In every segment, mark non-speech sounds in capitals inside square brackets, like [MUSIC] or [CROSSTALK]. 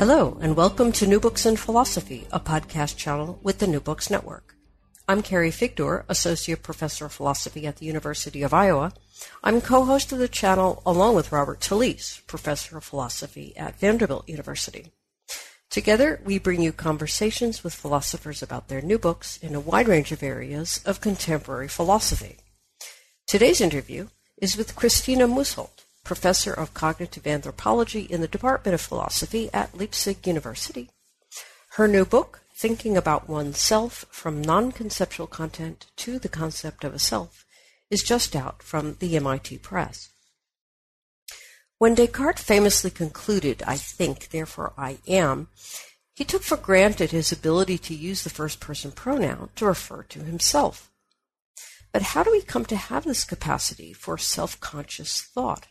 Hello, and welcome to New Books in Philosophy, a podcast channel with the New Books Network. I'm Carrie Figdor, Associate Professor of Philosophy at the University of Iowa. I'm co-host of the channel along with Robert Talisse, Professor of Philosophy at Vanderbilt University. Together, we bring you conversations with philosophers about their new books in a wide range of areas of contemporary philosophy. Today's interview is with Christina Musholt, professor of cognitive anthropology in the Department of Philosophy at Leipzig University. Her new book, Thinking About Oneself from Non-Conceptual Content to the Concept of a Self, is just out from the MIT Press. When Descartes famously concluded, I think, therefore I am, he took for granted his ability to use the first person pronoun to refer to himself. But how do we come to have this capacity for self conscious thought?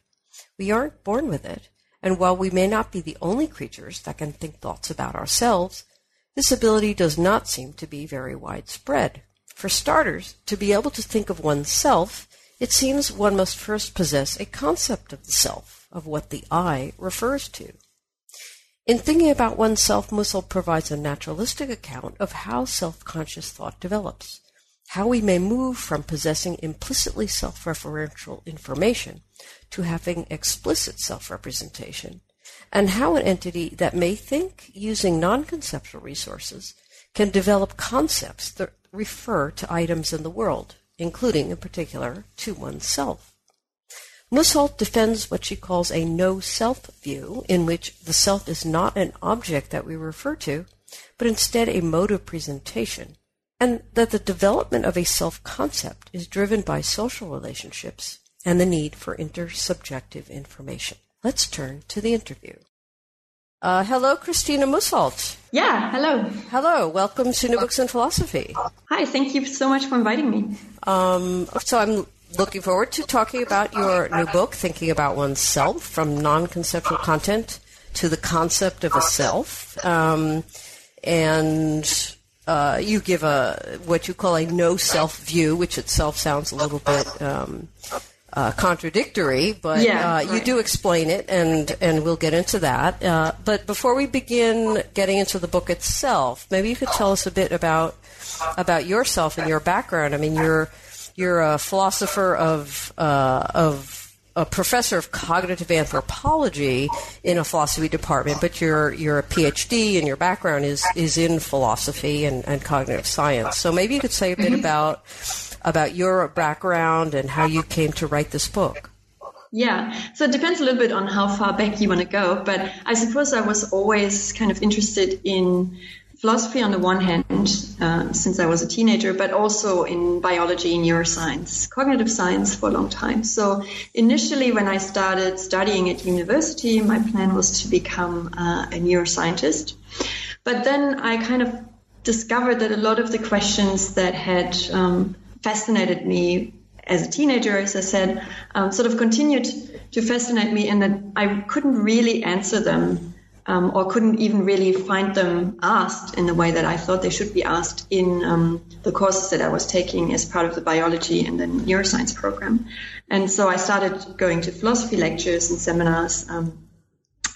We aren't born with it, and while we may not be the only creatures that can think thoughts about ourselves, this ability does not seem to be very widespread. For starters, to be able to think of oneself, it seems one must first possess a concept of the self, of what the I refers to. In thinking about oneself, Musholt provides a naturalistic account of how self-conscious thought develops, how we may move from possessing implicitly self-referential information to having explicit self-representation, and how an entity that may think using non-conceptual resources can develop concepts that refer to items in the world, including in particular to oneself. Musholt defends what she calls a no-self view, in which the self is not an object that we refer to, but instead a mode of presentation, and that the development of a self-concept is driven by social relationships and the need for intersubjective information. Let's turn to the interview. Uh, hello, Christina Musholt. Yeah, hello. Hello, welcome to New Books in Philosophy. Hi, thank you so much for inviting me. Um, so I'm looking forward to talking about your new book, Thinking About Oneself, from non-conceptual content to the concept of a self. Um, and uh, you give a what you call a no self view, which itself sounds a little bit um, uh, contradictory, but yeah, uh, right. you do explain it, and and we'll get into that. Uh, but before we begin getting into the book itself, maybe you could tell us a bit about about yourself and your background. I mean, you're you're a philosopher of uh, of a professor of cognitive anthropology in a philosophy department, but you're you're a PhD and your background is is in philosophy and, and cognitive science. So maybe you could say a bit mm-hmm. about about your background and how you came to write this book. Yeah, so it depends a little bit on how far back you want to go, but I suppose I was always kind of interested in philosophy on the one hand, uh, since I was a teenager, but also in biology, neuroscience, cognitive science for a long time. So initially, when I started studying at university, my plan was to become uh, a neuroscientist. But then I kind of discovered that a lot of the questions that had um, fascinated me as a teenager, as I said, um, sort of continued to fascinate me, and that I couldn't really answer them um, or couldn't even really find them asked in the way that I thought they should be asked in um, the courses that I was taking as part of the biology and the neuroscience program. And so I started going to philosophy lectures and seminars. Um,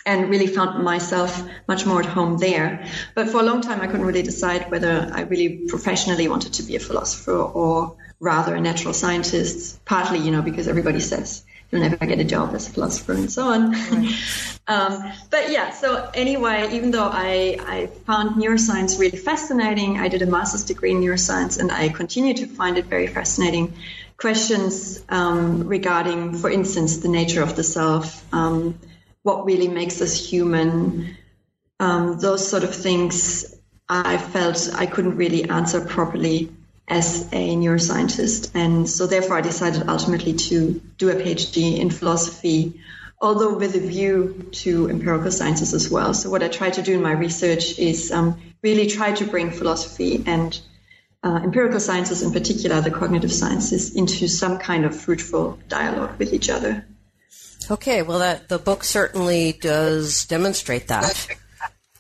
and really found myself much more at home there. But for a long time, I couldn't really decide whether I really professionally wanted to be a philosopher or rather a natural scientist, partly, you know, because everybody says you'll never get a job as a philosopher and so on. Right. [LAUGHS] um, but yeah, so anyway, even though I, I found neuroscience really fascinating, I did a master's degree in neuroscience and I continue to find it very fascinating. Questions um, regarding, for instance, the nature of the self, um, what really makes us human, um, those sort of things I felt I couldn't really answer properly as a neuroscientist. And so therefore I decided ultimately to do a PhD in philosophy, although with a view to empirical sciences as well. So what I try to do in my research is um, really try to bring philosophy and uh, empirical sciences, in particular the cognitive sciences, into some kind of fruitful dialogue with each other. Okay, well, that the book certainly does demonstrate that.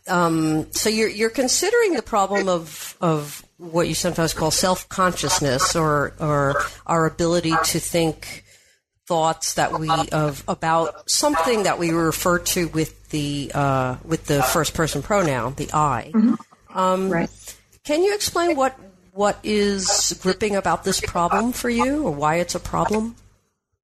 Um, so you're you're considering the problem of of what you sometimes call self consciousness, or or our ability to think thoughts that we of about something that we refer to with the uh, with the first person pronoun, the I. Mm-hmm. Um, right. Can you explain what what is gripping about this problem for you, or why it's a problem?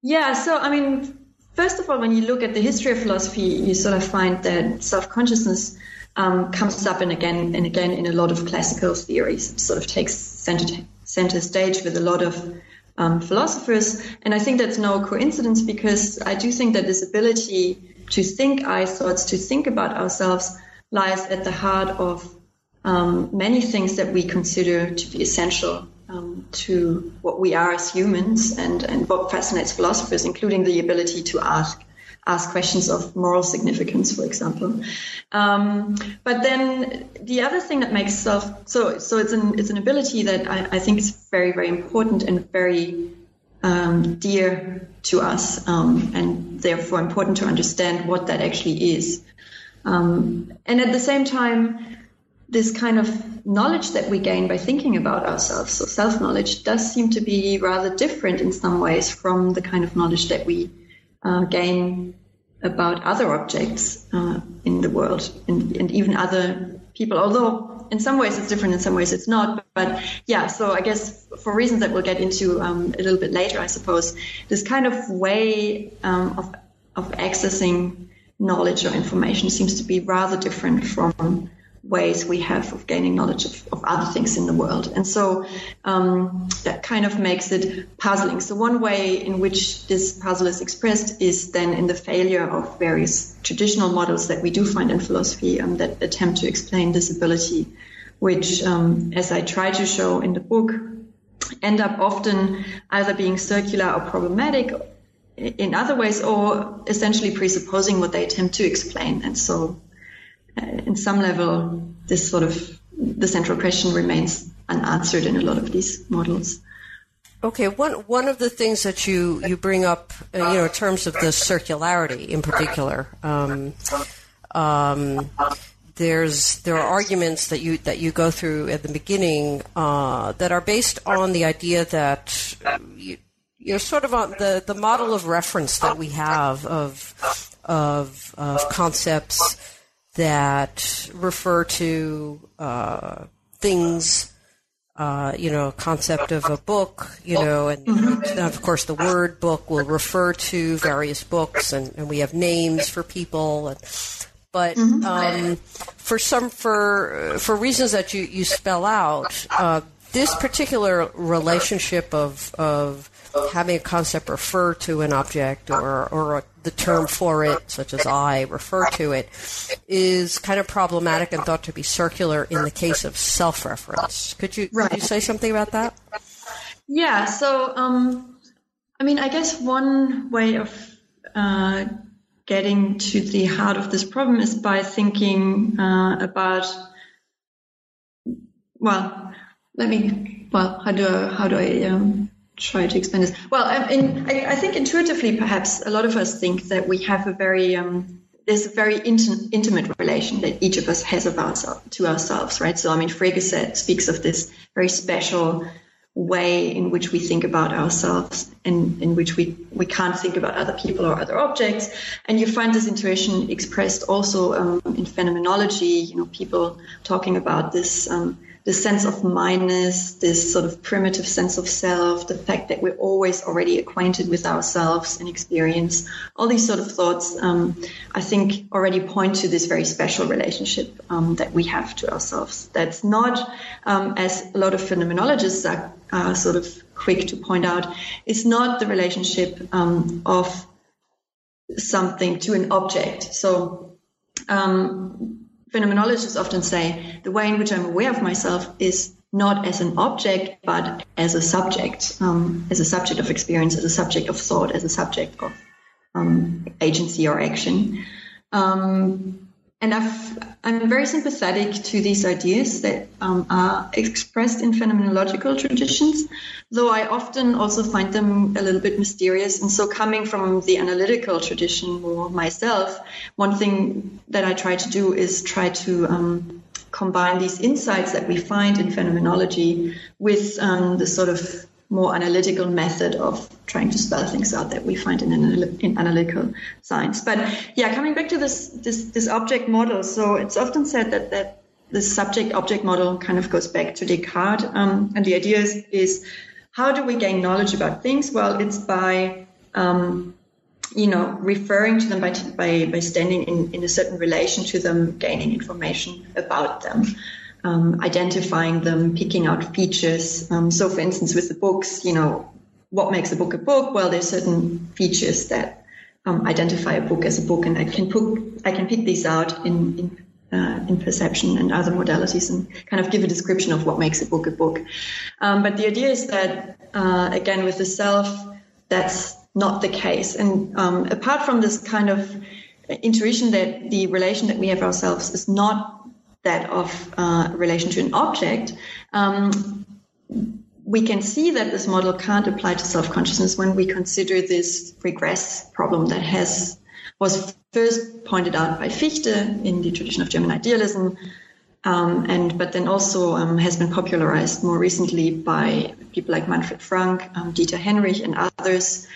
Yeah. So I mean, first of all, when you look at the history of philosophy, you sort of find that self consciousness um, comes up and again and again in a lot of classical theories. It sort of takes center, center stage with a lot of um, philosophers. And I think that's no coincidence because I do think that this ability to think I thoughts, to think about ourselves, lies at the heart of um, many things that we consider to be essential um, to what we are as humans and, and what fascinates philosophers, including the ability to ask ask questions of moral significance, for example. Um, but then the other thing that makes self so so it's an it's an ability that I, I think is very very important and very um, dear to us, um, and therefore important to understand what that actually is. Um, and at the same time, this kind of knowledge that we gain by thinking about ourselves, so self knowledge, does seem to be rather different in some ways from the kind of knowledge that we uh, gain about other objects uh, in the world and, and, even other people. Although in some ways it's different, in some ways it's not. But yeah, so I guess for reasons that we'll get into um, a little bit later, I suppose, this kind of way um, of, of accessing knowledge or information seems to be rather different from ways we have of gaining knowledge of, of other things in the world. And so um, that kind of makes it puzzling. So, one way in which this puzzle is expressed is then in the failure of various traditional models that we do find in philosophy um, that attempt to explain disability, which, um, as I try to show in the book, end up often either being circular or problematic in other ways or essentially presupposing what they attempt to explain. And so in some level, this sort of the central question remains unanswered in a lot of these models. Okay, one one of the things that you you bring up, uh, you know, in terms of the circularity in particular, um, um, there's there are arguments that you that you go through at the beginning uh, that are based on the idea that you, you're sort of on the the model of reference that we have of of, of concepts that refer to uh, things, uh, you know, concept of a book, you know, and, mm-hmm. of course the word book will refer to various books, and, and we have names for people, and, but mm-hmm. um, for some for for reasons that you you spell out, uh, this particular relationship of of having a concept refer to an object or, or the term for it, such as I, refer to it, is kind of problematic and thought to be circular in the case of self reference. Could you, right. could you say something about that? Yeah, so, um, I mean, I guess one way of uh, getting to the heart of this problem is by thinking uh, about, well, let me, well, how do I, how do I um, try to explain this? Well, I, I, I, think intuitively, perhaps a lot of us think that we have a very um, there's a very int- intimate relation that each of us has about to ourselves, right? So, I mean, Frege said, speaks of this very special way in which we think about ourselves in, in which we, we can't think about other people or other objects. And you find this intuition expressed also um, in phenomenology, you know, people talking about this um, this sense of mineness, this sort of primitive sense of self, the fact that we're always already acquainted with ourselves and experience, all these sort of thoughts, um, I think already point to this very special relationship um, that we have to ourselves. That's not, um, as a lot of phenomenologists are, are, sort of quick to point out, it's not the relationship um, of something to an object. So, um, phenomenologists often say the way in which I'm aware of myself is not as an object, but as a subject, um, as a subject of experience, as a subject of thought, as a subject of um, agency or action. Um, and i am very sympathetic to these ideas that um, are expressed in phenomenological traditions, though I often also find them a little bit mysterious. And so, coming from the analytical tradition more myself, one thing that I try to do is try to um, combine these insights that we find in phenomenology with um, the sort of more analytical method of trying to spell things out that we find in, in analytical science. But yeah, coming back to this, this, this object model. So it's often said that, that this subject object model kind of goes back to Descartes. Um, and the idea is, is how do we gain knowledge about things? Well, it's by, um, you know, referring to them by, by, by standing in, in a certain relation to them, gaining information about them um, identifying them, picking out features. Um, so, for instance, with the books, you know, what makes a book a book? Well, there's certain features that um, identify a book as a book, and I can put, I can pick these out in in, uh, in perception and other modalities, and kind of give a description of what makes a book a book. Um, but the idea is that uh, again, with the self, that's not the case. And um, apart from this kind of intuition that the relation that we have ourselves is not that of uh, relation to an object, um, we can see that this model can't apply to self-consciousness when we consider this regress problem that has was first pointed out by Fichte in the tradition of German idealism, um, and but then also um, has been popularized more recently by people like Manfred Frank, um, Dieter Henrich, and others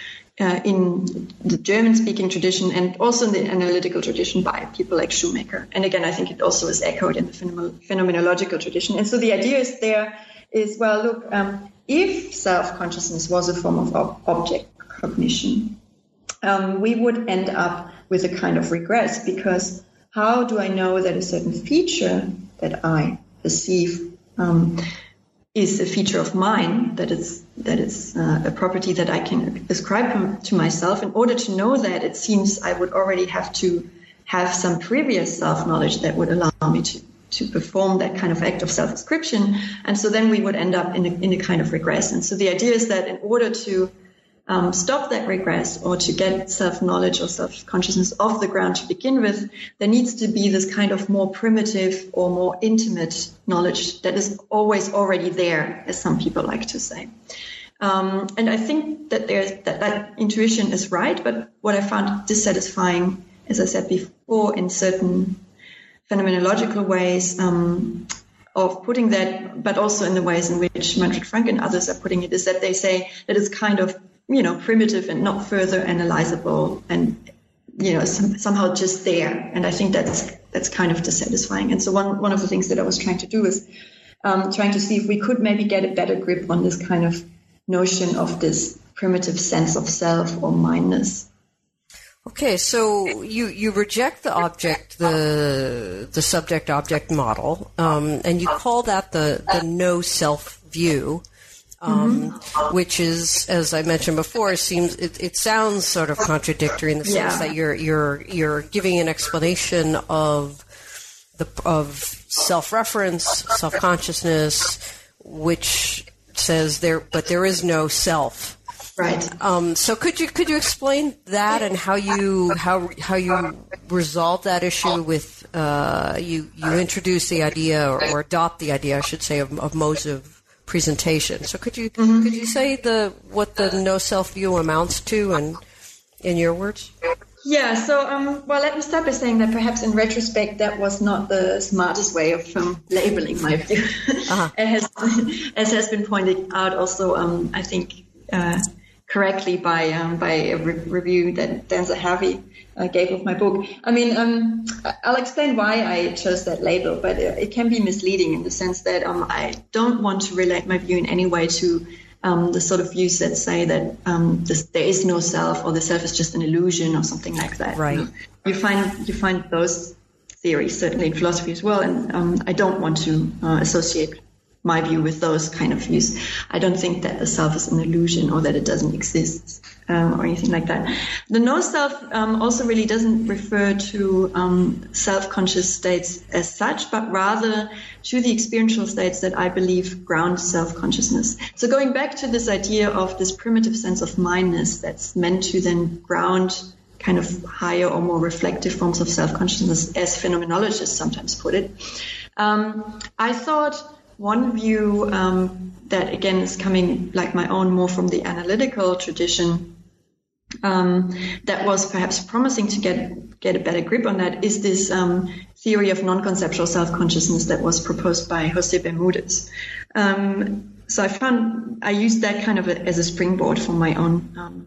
uh, in the German speaking tradition and also in the analytical tradition by people like Shoemaker. And again, I think it also is echoed in the phenomenological tradition. And so the idea is there is well, look, um, if self consciousness was a form of ob- object cognition, um, we would end up with a kind of regress because how do I know that a certain feature that I perceive um, is a feature of mine that it's that it's uh, a property that I can ascribe to myself. In order to know that, it seems I would already have to have some previous self knowledge that would allow me to to perform that kind of act of self ascription. And so then we would end up in a, in a kind of regress. And so the idea is that in order to um, stop that regress or to get self knowledge or self consciousness off the ground to begin with, there needs to be this kind of more primitive or more intimate knowledge that is always already there, as some people like to say. Um, and I think that that, that intuition is right, but what I found dissatisfying, as I said before, in certain phenomenological ways, um, of putting that, but also in the ways in which Manfred Frank and others are putting it, is that they say that it's kind of you know, primitive and not further analyzable and, you know, some, somehow just there. And I think that's, that's kind of dissatisfying. And so one, one of the things that I was trying to do is um, trying to see if we could maybe get a better grip on this kind of notion of this primitive sense of self or mineness. Okay, so you, you reject the object, the the subject object model, um, and you call that the, the no self view um, mm-hmm. which is, as I mentioned before, seems it, it sounds sort of contradictory in the sense yeah. that you're you're you're giving an explanation of the of self-reference, self-consciousness, which says there, but there is no self. Right. Um, so could you could you explain that and how you how how you resolve that issue with uh, you you introduce the idea or, or, adopt the idea I should say of, of modes of presentation. So could you mm-hmm. could you say the what the no self view amounts to, and in your words? Yeah. So um, well, let me start by saying that perhaps in retrospect that was not the smartest way of um, labeling my view, uh-huh. [LAUGHS] as as has been pointed out. Also, um, I think. Uh, correctly by um, by a re- review that Dan Zahavi uh, gave of my book. I mean, um, I'll explain why I chose that label, but it can be misleading in the sense that um, I don't want to relate my view in any way to um, the sort of views that say that um, this, there is no self or the self is just an illusion or something like that. Right. You, know? you find you find those theories certainly in philosophy as well, and um, I don't want to uh, associate my view with those kind of views. I don't think that the self is an illusion or that it doesn't exist um, or anything like that. The no self um, also really doesn't refer to um, self conscious states as such, but rather to the experiential states that I believe ground self consciousness. So going back to this idea of this primitive sense of mineness that's meant to then ground kind of higher or more reflective forms of self consciousness, as phenomenologists sometimes put it. Um, I thought one view um, that again is coming like my own more from the analytical tradition um, that was perhaps promising to get get a better grip on that is this um, theory of non-conceptual self-consciousness that was proposed by Jose Bermudez. Um, so I found I used that kind of a, as a springboard for my own um,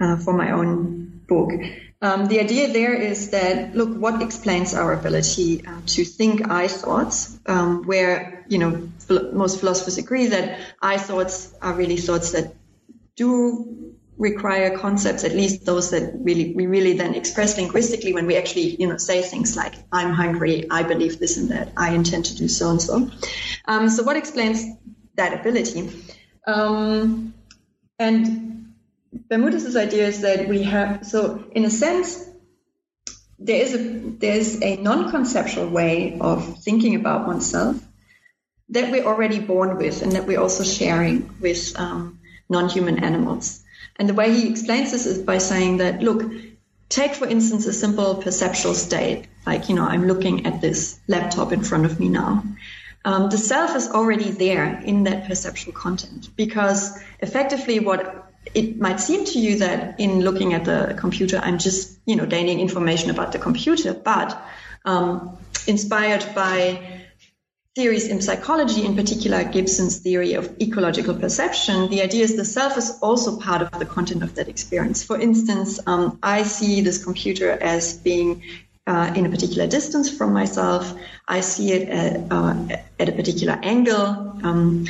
uh, for my own book. Um, the idea there is that look, what explains our ability uh, to think I thoughts, um, where you know most philosophers agree that I thoughts are really thoughts that do require concepts, at least those that really we really then express linguistically when we actually you know say things like I'm hungry, I believe this and that, I intend to do so and so. Um, so what explains that ability? Um, and Bermudez's idea is that we have so in a sense there is a there's a non-conceptual way of thinking about oneself that we're already born with and that we're also sharing with um, non-human animals. And the way he explains this is by saying that look, take for instance a simple perceptual state, like you know I'm looking at this laptop in front of me now. Um, the self is already there in that perceptual content because effectively what it might seem to you that in looking at the computer, I'm just, you know, gaining information about the computer, but um, inspired by theories in psychology, in particular Gibson's theory of ecological perception, the idea is the self is also part of the content of that experience. For instance, um, I see this computer as being uh, in a particular distance from myself. I see it at, uh, at a particular angle. Um,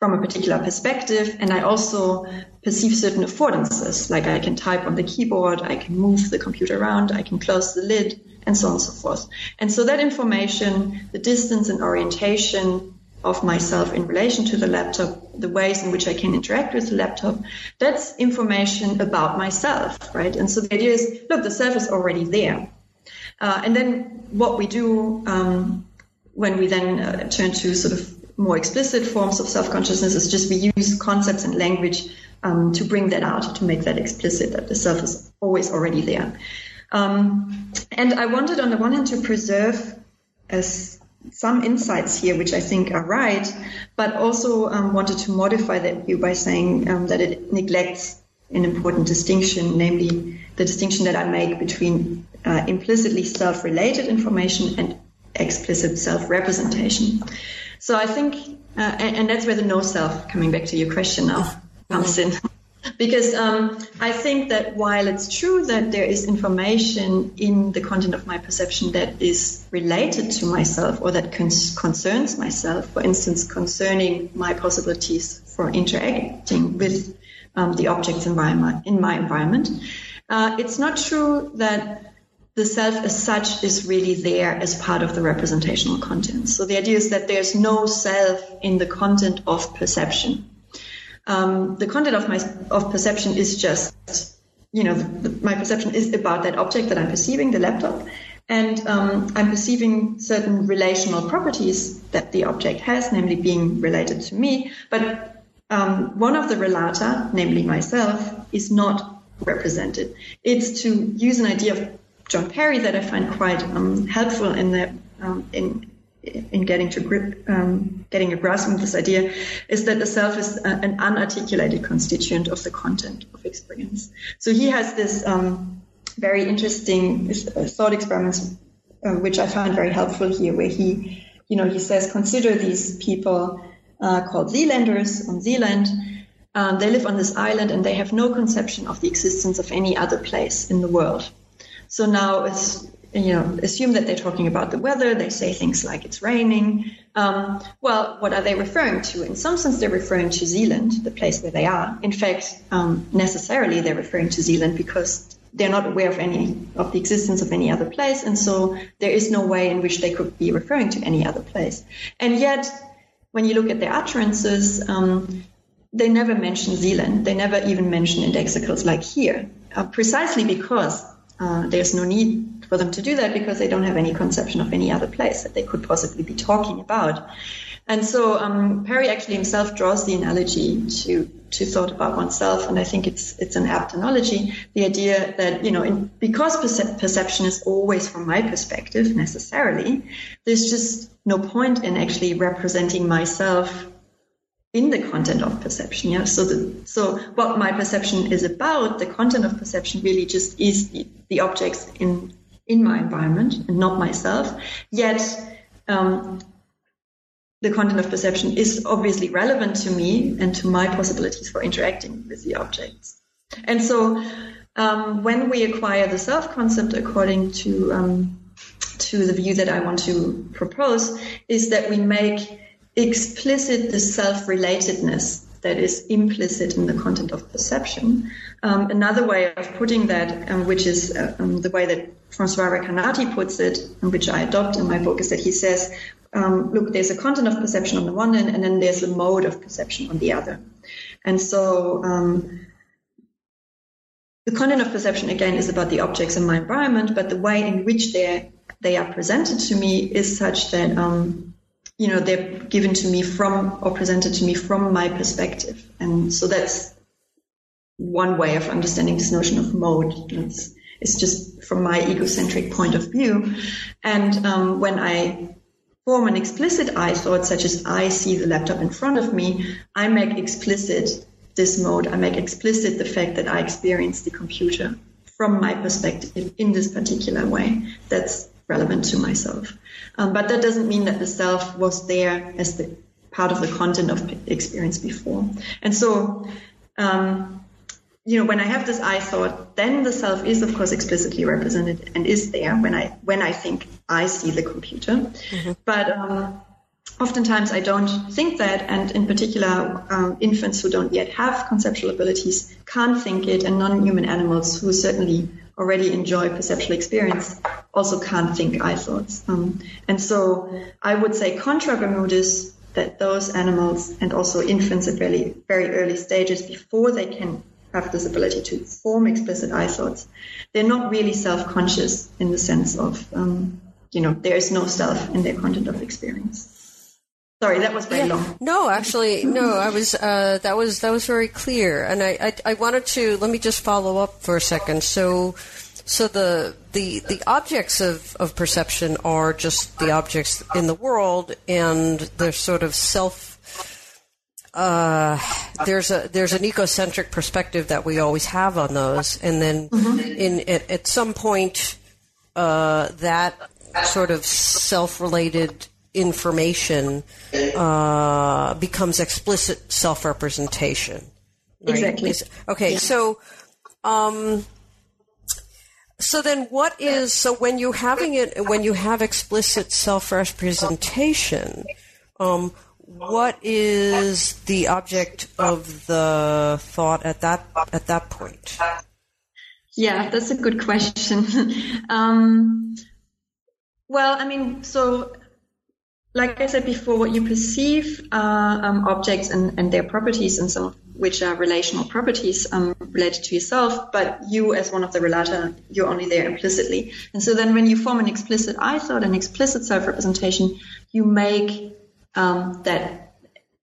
from a particular perspective. And I also perceive certain affordances, like I can type on the keyboard, I can move the computer around, I can close the lid, and so on and so forth. And so that information, the distance and orientation of myself in relation to the laptop, the ways in which I can interact with the laptop, that's information about myself, right? And so the idea is, look, the self is already there. Uh, and then what we do um, when we then uh, turn to sort of more explicit forms of self-consciousness is just we use concepts and language um, to bring that out, to make that explicit, that the self is always already there. Um, and I wanted, on the one hand, to preserve as some insights here, which I think are right, but also um, wanted to modify that view by saying um, that it neglects an important distinction, namely the distinction that I make between uh, implicitly self-related information and explicit self-representation. So I think, uh, and, and, that's where the no self, coming back to your question now, comes in. Because um, I think that while it's true that there is information in the content of my perception that is related to myself or that cons- concerns myself, for instance, concerning my possibilities for interacting with um, the objects environment in my environment, uh, it's not true that the self as such is really there as part of the representational content. So the idea is that there's no self in the content of perception. Um, the content of my of perception is just, you know, the, the, my perception is about that object that I'm perceiving, the laptop, and um, I'm perceiving certain relational properties that the object has, namely being related to me. But um, one of the relata, namely myself, is not represented. It's to use an idea of John Perry that I find quite um, helpful in that um, in in getting to grip, um, getting a grasp of this idea, is that the self is a, an unarticulated constituent of the content of experience. So he has this um, very interesting uh, thought experiments, uh, which I found very helpful here, where he, you know, he says, consider these people uh, called Zealanders on Zealand um, they live on this island and they have no conception of the existence of any other place in the world. So now it's you know, assume that they're talking about the weather. They say things like it's raining. Um, well, what are they referring to? In some sense, they're referring to Zealand, the place where they are. In fact, um, necessarily they're referring to Zealand because they're not aware of any of the existence of any other place, and so there is no way in which they could be referring to any other place. And yet, when you look at their utterances, um, they never mention Zealand. They never even mention indexicals like here, uh, precisely because uh, there's no need for them to do that because they don't have any conception of any other place that they could possibly be talking about. And so um, Perry actually himself draws the analogy to to thought about oneself, and I think it's it's an apt analogy. The idea that you know, in, because perce- perception is always from my perspective necessarily, there's just no point in actually representing myself in the content of perception. Yeah. So the so what my perception is about, the content of perception really just is the, the objects in in my environment and not myself. Yet um, the content of perception is obviously relevant to me and to my possibilities for interacting with the objects. And so um, when we acquire the self concept according to um, to the view that I want to propose, is that we make explicit the self relatedness that is implicit in the content of perception. Um, another way of putting that, um, which is uh, um, the way that Francois Recanati puts it, which I adopt in my book, is that he says, um, look, there's a content of perception on the one hand, and then there's a mode of perception on the other. And so um, the content of perception, again, is about the objects in my environment, but the way in which they they are presented to me is such that um, you know they're given to me from or presented to me from my perspective. And so that's one way of understanding this notion of mode. It's, it's just from my egocentric point of view. And um, when i form an explicit i thought such as i see the laptop in front of me i make explicit this mode. I make explicit the fact that i experience the computer from my perspective in this particular way. That's relevant to myself. Um, but that doesn't mean that the self was there as the part of the content of experience before. And so, um, you know, when I have this I thought, then the self is of course explicitly represented and is there when I when I think I see the computer. Mm-hmm. But um, oftentimes I don't think that, and in particular, um, infants who don't yet have conceptual abilities can't think it, and non-human animals who certainly already enjoy perceptual experience also can't think I thoughts. Um, and so I would say contra Bermudez that those animals and also infants at very, very early stages before they can have this ability to form explicit I thoughts, they're not really self-conscious in the sense of, um, you know, there is no self in their content of experience. Sorry, that was very yeah. long. No, actually, no. I was uh, that was that was very clear, and I, I, I wanted to let me just follow up for a second. So, so the the the objects of, of perception are just the objects in the world, and they're sort of self. Uh, there's a there's an egocentric perspective that we always have on those, and then mm-hmm. in at, at some point, uh, that sort of self related information uh, becomes explicit self representation. Right? Exactly. Okay, yeah. so. Um, so then, what is so when you're having it when you have explicit self-representation? Um, what is the object of the thought at that at that point? Yeah, that's a good question. [LAUGHS] um, well, I mean, so like I said before, what you perceive are um, objects and, and, their properties, and some of which are relational properties um, related to yourself, but you, as one of the relata, you're only there implicitly. And so then when you form an explicit I thought, an explicit self representation, you make um, that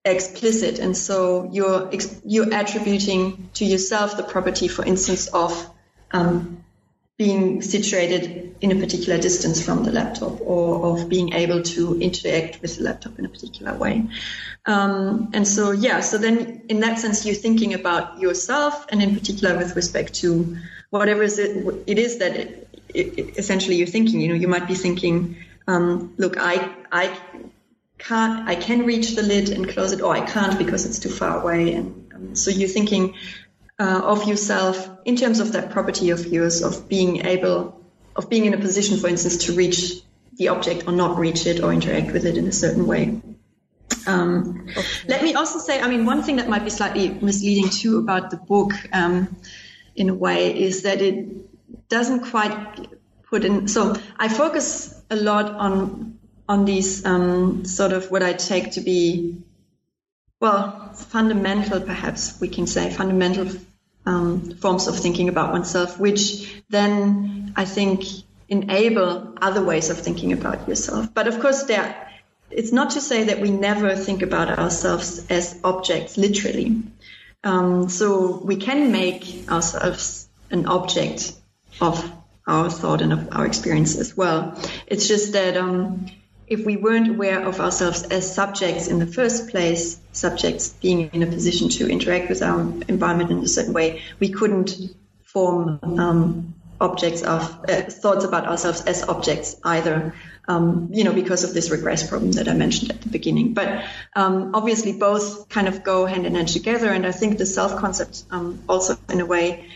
explicit. And so you're, you're attributing to yourself the property, for instance, of um, being situated in a particular distance from the laptop or of being able to interact with the laptop in a particular way. Um, and so, yeah, so then in that sense, you're thinking about yourself and in particular with respect to whatever is it, it is that it, it, essentially you're thinking, you know, you might be thinking, um, look, I, I can't, I can reach the lid and close it or I can't because it's too far away and Um, so you're thinking uh, of yourself in terms of that property of yours of being able, of being in a position, for instance, to reach the object or not reach it or interact with it in a certain way. Um, okay. Let me also say, I mean, one thing that might be slightly misleading too about the book, um, in a way, is that it doesn't quite put in. So I focus a lot on on these um, sort of what I take to be, well, fundamental, perhaps we can say, fundamental um, forms of thinking about oneself, which then I think enable other ways of thinking about yourself. But of course, there it's not to say that we never think about ourselves as objects, literally. Um, so we can make ourselves an object of our thought and of our experience as well. It's just that um, if we weren't aware of ourselves as subjects in the first place, subjects being in a position to interact with our environment in a certain way, we couldn't form um, objects of uh, thoughts about ourselves as objects either um, you know, because of this regress problem that I mentioned at the beginning. But um, obviously, both kind of go hand in hand together. And I think the self concept um, also, in a way,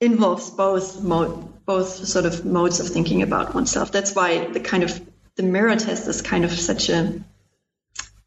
involves both both sort of modes of thinking about oneself. That's why the kind of the mirror test is kind of such a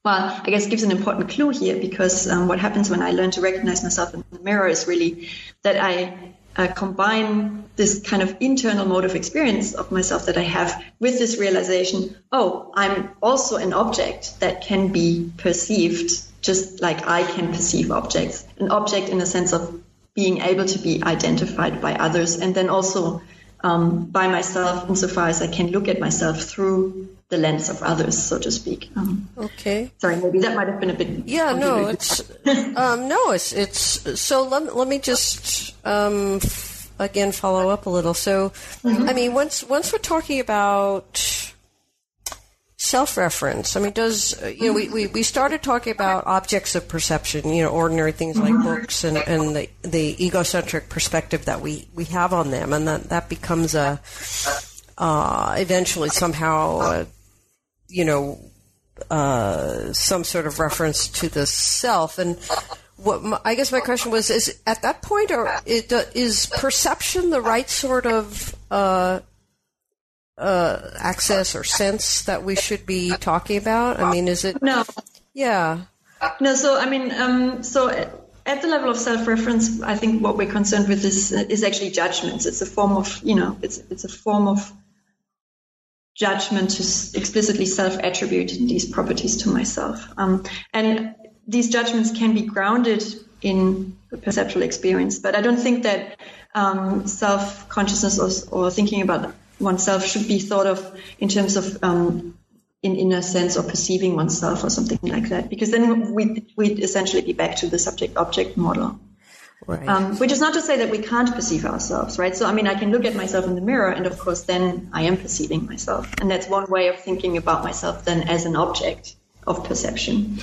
well, I guess gives an important clue here because um, what happens when I learn to recognize myself in the mirror is really that I uh, combine this kind of internal mode of experience of myself that I have with this realization, oh, I'm also an object that can be perceived just like I can perceive objects. An object in the sense of being able to be identified by others and then also um, by myself insofar as I can look at myself through the lens of others, so to speak. Um, okay. Sorry, maybe that might have been a bit. Yeah, no, it's um, no, it's it's. So let let me just um, f- again follow up a little. So, mm-hmm. I mean, once once we're talking about self-reference. I mean, does you know we, we, we started talking about objects of perception, you know, ordinary things like mm-hmm. books and, and the the egocentric perspective that we, we have on them, and that that becomes a uh, eventually somehow uh, you know, uh, some sort of reference to the self. And what my, I guess my question was: Is at that point, or it, uh, is perception the right sort of uh, uh, access or sense that we should be talking about? I mean, is it? No. Yeah. No. So I mean, um, so at the level of self-reference, I think what we're concerned with is is actually judgments. It's a form of, you know, it's it's a form of judgment to explicitly self-attribute these properties to myself. Um, and these judgments can be grounded in perceptual experience, but I don't think that um, self-consciousness or, or, thinking about oneself should be thought of in terms of um, in inner sense or perceiving oneself or something like that, because then we'd, we'd essentially be back to the subject-object model. Right. Um, which is not to say that we can't perceive ourselves, right? So, I mean, I can look at myself in the mirror, and of course, then I am perceiving myself. And that's one way of thinking about myself then as an object of perception.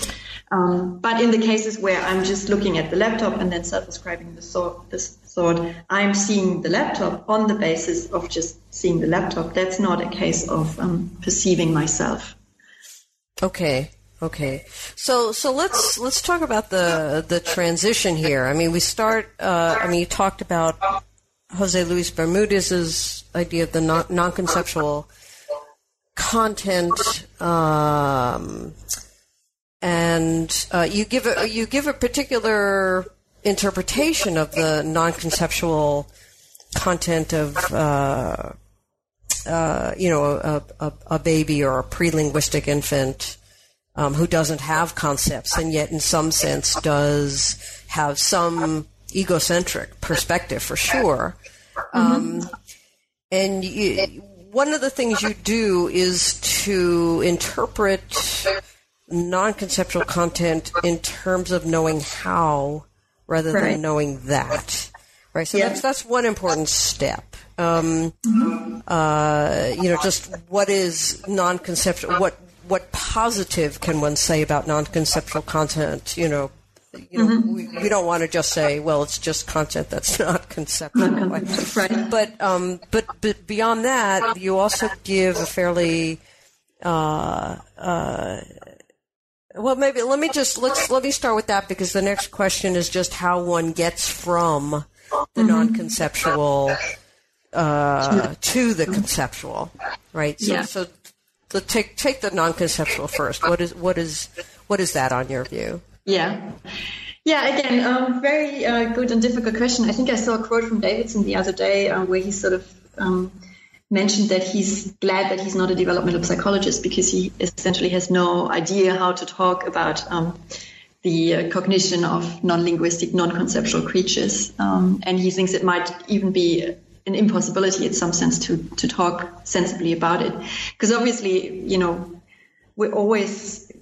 Um, but in the cases where I'm just looking at the laptop and then self-ascribing the thought, I'm seeing the laptop on the basis of just seeing the laptop. That's not a case of um, perceiving myself. Okay. Okay, so so let's let's talk about the the transition here. I mean, we start. Uh, I mean, you talked about Jose Luis Bermudez's idea of the non conceptual content, um, and uh, you give a you give a particular interpretation of the non conceptual content of. Uh, uh, you know, a, a, a, baby or a pre-linguistic infant, um, who doesn't have concepts and yet in some sense does have some egocentric perspective for sure. Um, mm-hmm. and you, one of the things you do is to interpret non-conceptual content in terms of knowing how rather right. than knowing that. Right. So yeah. that's that's one important step. Um, mm-hmm. uh, you know, just what is non-conceptual? What what positive can one say about non-conceptual content? You know, you know, mm-hmm. we, we, don't want to just say, well, it's just content that's [LAUGHS] not conceptual. right. But, um, but, but beyond that, you also give a fairly, uh, uh, Well, maybe let me just let's let me start with that because the next question is just how one gets from the mm-hmm. non-conceptual uh, to the conceptual, right? So, yeah. so, take take the non-conceptual first. What is what is what is that on your view? Yeah. Yeah, again, um, very uh, good and difficult question. I think I saw a quote from Davidson the other day uh, where he sort of um, mentioned that he's glad that he's not a developmental psychologist because he essentially has no idea how to talk about um, the uh, cognition of non-linguistic, non-conceptual creatures, um, and he thinks it might even be an impossibility in some sense to to talk sensibly about it, because obviously, you know, we're always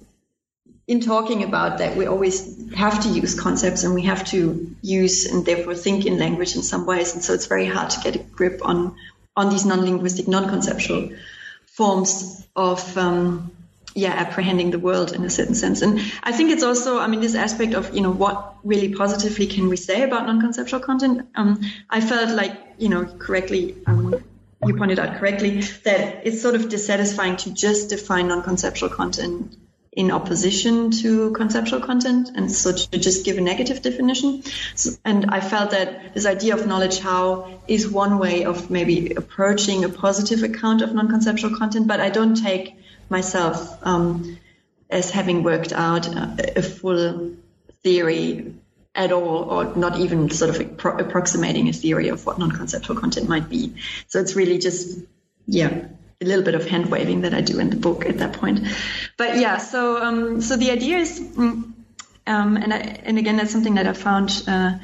in talking about that, we always have to use concepts and we have to use and therefore think in language in some ways, and so it's very hard to get a grip on on these non-linguistic, non-conceptual forms of um, yeah apprehending the world in a certain sense. And I think it's also I mean this aspect of you know what really positively can we say about non-conceptual content. Um, I felt like you know correctly. Um, you pointed out correctly that it's sort of dissatisfying to just define non-conceptual content in opposition to conceptual content and so to just give a negative definition. So, and I felt that this idea of knowledge how is one way of maybe approaching a positive account of non-conceptual content, but I don't take myself um, as having worked out a, a, full theory at all, or not even sort of appro- approximating a theory of what non-conceptual content might be. So it's really just, yeah, a little bit of hand waving that I do in the book at that point. But yeah, so um, so the idea is, mm, um, and I, and again, that's something that I found uh,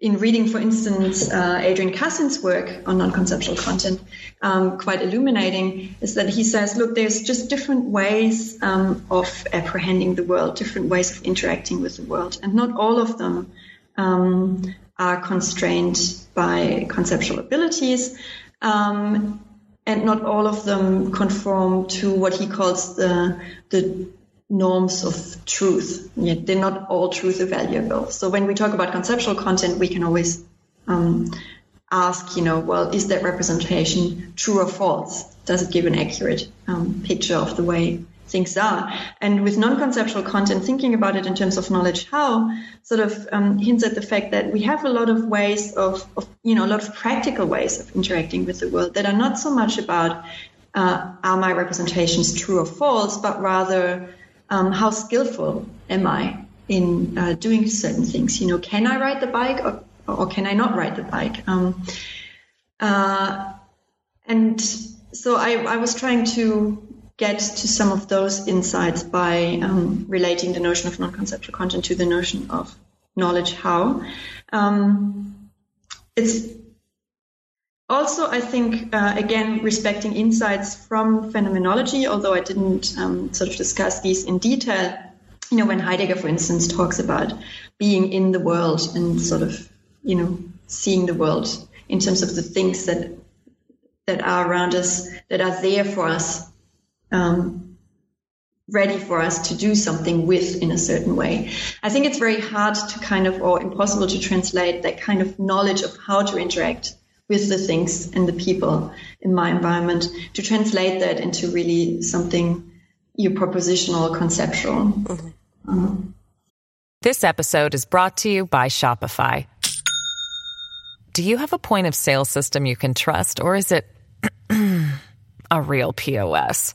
in reading, for instance, uh, Adrian Cussins' work on non-conceptual content, um, quite illuminating, is that he says, look, there's just different ways um, of apprehending the world, different ways of interacting with the world, and not all of them um, are constrained by conceptual abilities. Um, and not all of them conform to what he calls the the norms of truth. Yet they're not all truth evaluable. So when we talk about conceptual content, we can always um, ask, you know, well, is that representation true or false? Does it give an accurate um, picture of the way things are. And with non-conceptual content, thinking about it in terms of knowledge how sort of um, hints at the fact that we have a lot of ways of, of, you know, a lot of practical ways of interacting with the world that are not so much about uh, are my representations true or false, but rather um, how skillful am I in uh, doing certain things? You know, can I ride the bike or, or can I not ride the bike? Um, uh, and so I, I was trying to get to some of those insights by um, relating the notion of non-conceptual content to the notion of knowledge how. Um, it's also, I think, uh, again, respecting insights from phenomenology, although I didn't um, sort of discuss these in detail. You know, when Heidegger, for instance, talks about being in the world and sort of, you know, seeing the world in terms of the things that that are around us, that are there for us um, ready for us to do something with in a certain way. I think it's very hard to kind of, or impossible to translate that kind of knowledge of how to interact with the things and the people in my environment, to translate that into really something you propositional, conceptual. Mm-hmm. Um, this episode is brought to you by Shopify. Do you have a point of sale system you can trust, or is it [CLEARS THROAT] a real POS?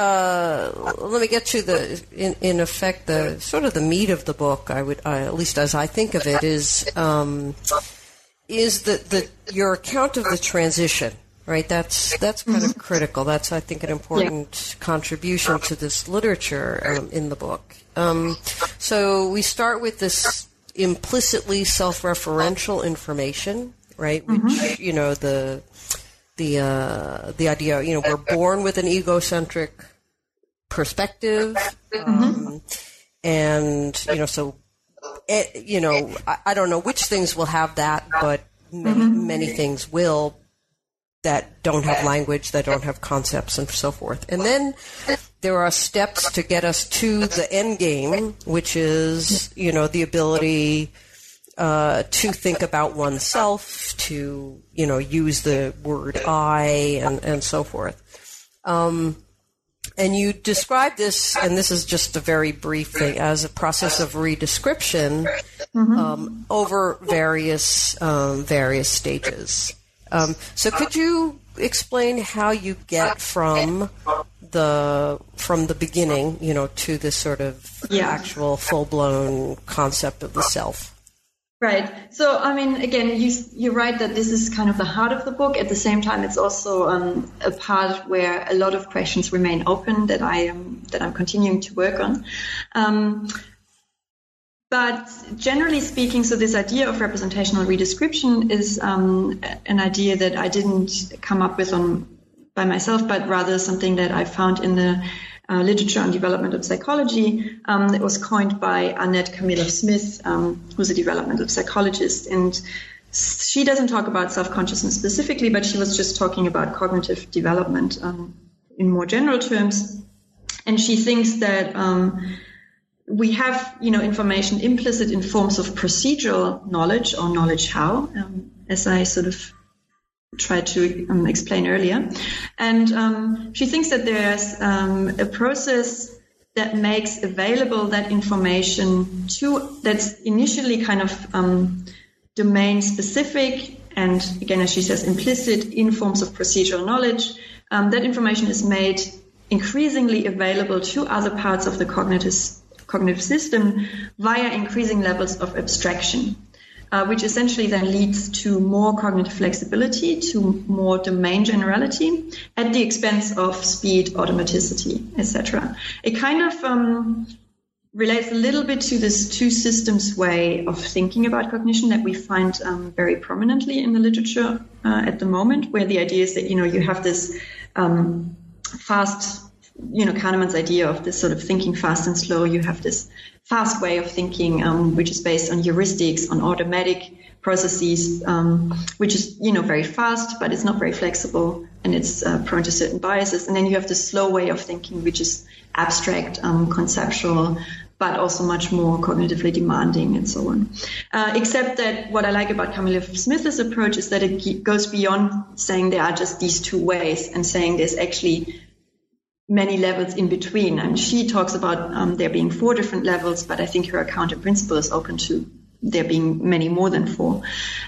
uh, let me get to the in, in effect the sort of the meat of the book. I would, uh, at least as I think of it, is um, is that the your account of the transition. Right, that's that's kind of critical. That's I think an important yeah. contribution to this literature um, in the book. Um, so we start with this implicitly self-referential information, right? Which mm-hmm. you know the the uh, the idea you know we're born with an egocentric perspective, mm-hmm. um, and you know, so it, you know, I, I, don't know which things will have that, but many, mm-hmm. many things will. that don't have language, that don't have concepts, and so forth. And then there are steps to get us to the end game, which is, you know, the ability uh, to think about oneself, to, you know, use the word I, and, and so forth. Um, and you describe this, and this is just a very brief thing, as a process of redescription mm-hmm. um, over various um, various stages. Um, so, could you explain how you get from the from the beginning, you know, to this sort of yeah. actual full blown concept of the self? Right. So, I mean, again, you, you're right that this is kind of the heart of the book. At the same time, it's also um, a part where a lot of questions remain open that I am that I'm continuing to work on. Um, but generally speaking, so this idea of representational redescription is um, an idea that I didn't come up with on by myself, but rather something that I found in the uh, literature on development of psychology um, that was coined by Annette Karmiloff-Smith, um, who's a developmental psychologist. And she doesn't talk about self consciousness specifically, but she was just talking about cognitive development um, in more general terms. And she thinks that um, we have, you know, information implicit in forms of procedural knowledge or knowledge how, um, as I sort of tried to um, explain earlier. And um, she thinks that there's um, a process that makes available that information to that's initially kind of um, domain specific and again, as she says, implicit in forms of procedural knowledge. Um, that information is made increasingly available to other parts of the cognitive cognitive system via increasing levels of abstraction uh, which essentially then leads to more cognitive flexibility, to more domain generality at the expense of speed, automaticity, etc. It kind of um, relates a little bit to this two systems way of thinking about cognition that we find um, very prominently in the literature uh, at the moment, where the idea is that you know you have this um, fast you know Kahneman's idea of this sort of thinking fast and slow. You have this fast way of thinking, um, which is based on heuristics, on automatic processes, um, which is you know very fast, but it's not very flexible and it's uh, prone to certain biases. And then you have the slow way of thinking, which is abstract, um, conceptual, but also much more cognitively demanding and so on. Uh, except that what I like about Karmiloff-Smith's approach is that it goes beyond saying there are just these two ways and saying there's actually many levels in between. And she talks about um, there being four different levels, but I think her account in principle is open to there being many more than four.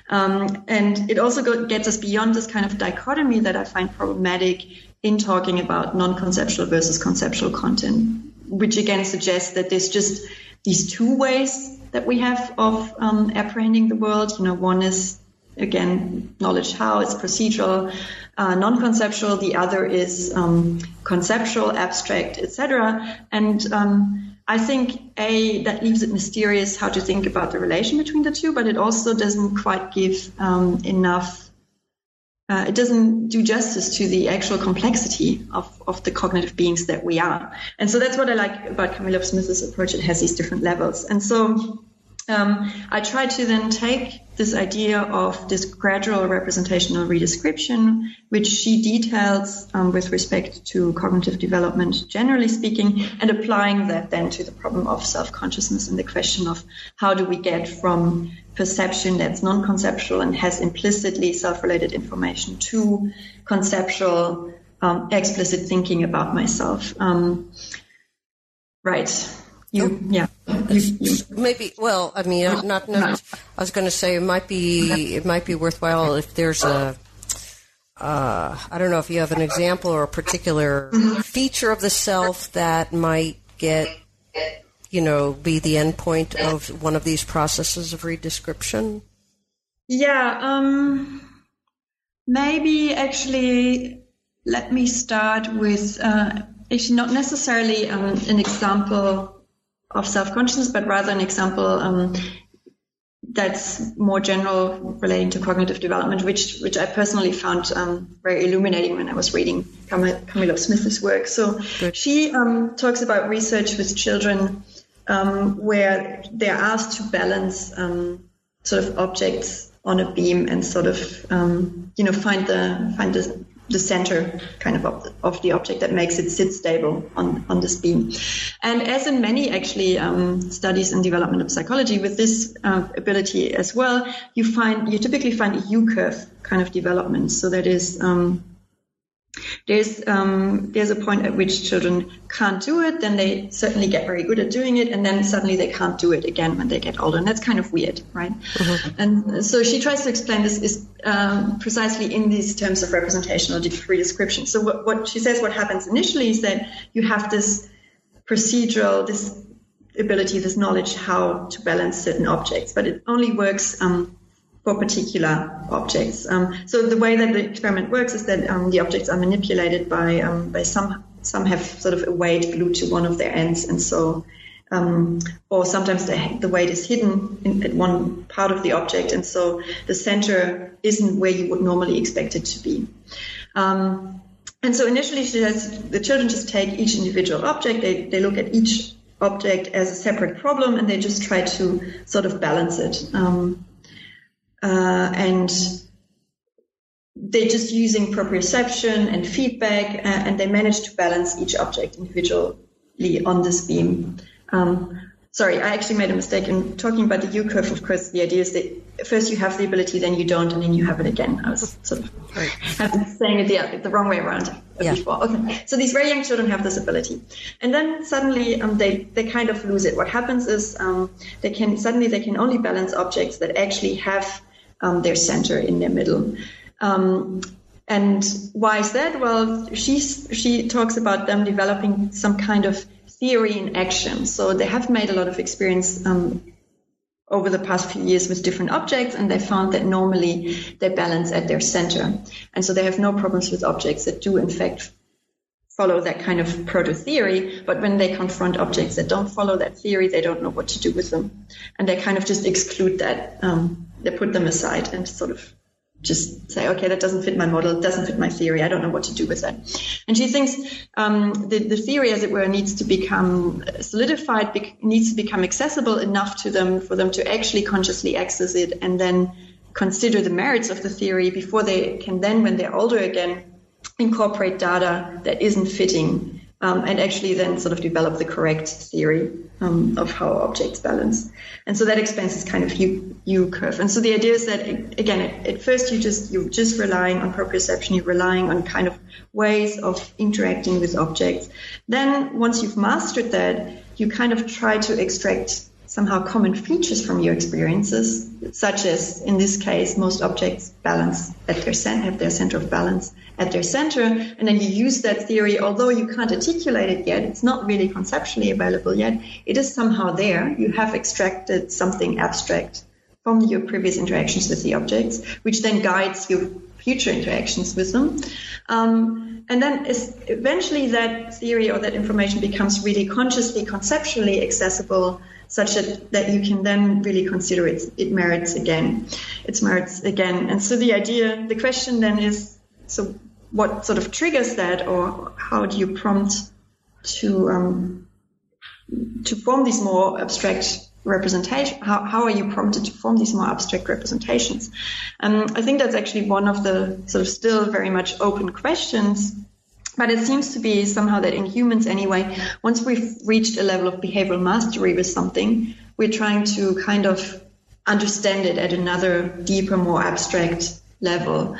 Um, and it also go, gets us beyond this kind of dichotomy that I find problematic in talking about non-conceptual versus conceptual content, which again suggests that there's just these two ways that we have of um, apprehending the world. You know, one is again knowledge how it's procedural uh, non-conceptual, the other is um, conceptual, abstract, etc. And um, I think a that leaves it mysterious how to think about the relation between the two, but it also doesn't quite give um, enough. Uh, it doesn't do justice to the actual complexity of, of the cognitive beings that we are. And so that's what I like about Karmiloff-Smith's approach. It has these different levels. And so um, I try to then take this idea of this gradual representational redescription, which she details um, with respect to cognitive development, generally speaking, and applying that then to the problem of self consciousness and the question of how do we get from perception that's non conceptual and has implicitly self related information to conceptual, um, explicit thinking about myself. Um, right. You, yeah. Maybe. Well, I mean, not. not I was going to say it might be. It might be worthwhile if there's a. Uh, I don't know if you have an example or a particular feature of the self that might get, you know, be the endpoint of one of these processes of redescription. Yeah. Um. Maybe actually, let me start with. Uh, actually, not necessarily um, an example of self-consciousness, but rather an example um, that's more general relating to cognitive development, which which I personally found um, very illuminating when I was reading Karmiloff-Smith's work. So Good. she um, talks about research with children um, where they're asked to balance um, sort of objects on a beam and sort of um, you know find the find the the center kind of of the, of the, object that makes it sit stable on, on this beam. And as in many actually um, studies in development of psychology, with this uh, ability as well, you find you typically find a U curve kind of development. So that is um, there's um, there's a point at which children can't do it, then they certainly get very good at doing it, and then suddenly they can't do it again when they get older, and that's kind of weird, right? Mm-hmm. And so she tries to explain this is um, precisely in these terms of representational redescription. So what, what she says, what happens initially is that you have this procedural, this ability, this knowledge how to balance certain objects, but it only works um, for particular objects. Um, so the way that the experiment works is that um, the objects are manipulated by um, by some some have sort of a weight glued to one of their ends, and so um, or sometimes the, the weight is hidden in, at one part of the object, and so the center isn't where you would normally expect it to be. Um, and so initially, she says the children just take each individual object, they, they look at each object as a separate problem, and they just try to sort of balance it. Um, uh, and they're just using proprioception and feedback, uh, and they manage to balance each object individually on this beam. Um, sorry, I actually made a mistake in talking about the U curve. Of course, the idea is that first you have the ability, then you don't, and then you have it again. I was sort of right. saying it the, the wrong way around yeah. before. Okay, so these very young children have this ability, and then suddenly um, they they kind of lose it. What happens is um, they can suddenly they can only balance objects that actually have um, their center in their middle. Um, and why is that? Well, she's, she talks about them developing some kind of theory in action. So they have made a lot of experience um, over the past few years with different objects, and they found that normally they balance at their center. And so they have no problems with objects that do, in fact, follow that kind of proto theory. But when they confront objects that don't follow that theory, they don't know what to do with them. And they kind of just exclude that um, they put them aside and sort of just say, okay, that doesn't fit my model, doesn't fit my theory. I don't know what to do with that. And she thinks um, the, the theory, as it were, needs to become solidified, be- needs to become accessible enough to them for them to actually consciously access it and then consider the merits of the theory before they can then, when they're older again, incorporate data that isn't fitting um, and actually then sort of develop the correct theory um, of how objects balance. And so that explains this kind of U, U curve. And so the idea is that again, at, at, first you just you're just relying on proprioception, you're relying on kind of ways of interacting with objects. Then once you've mastered that, you kind of try to extract somehow common features from your experiences, such as in this case, most objects balance at their center, have their center of balance at their center, and then you use that theory, although you can't articulate it yet, it's not really conceptually available yet, it is somehow there. You have extracted something abstract from your previous interactions with the objects, which then guides your future interactions with them. Um, and then eventually that theory or that information becomes really consciously, conceptually accessible such that, that you can then really consider it, it merits again, its merits again. And so the idea, the question then is, so what sort of triggers that or how do you prompt to, um, to form these more abstract representation how, how are you prompted to form these more abstract representations um, i think that's actually one of the sort of still very much open questions but it seems to be somehow that in humans, anyway, once we've reached a level of behavioral mastery with something, we're trying to kind of understand it at another deeper, more abstract level.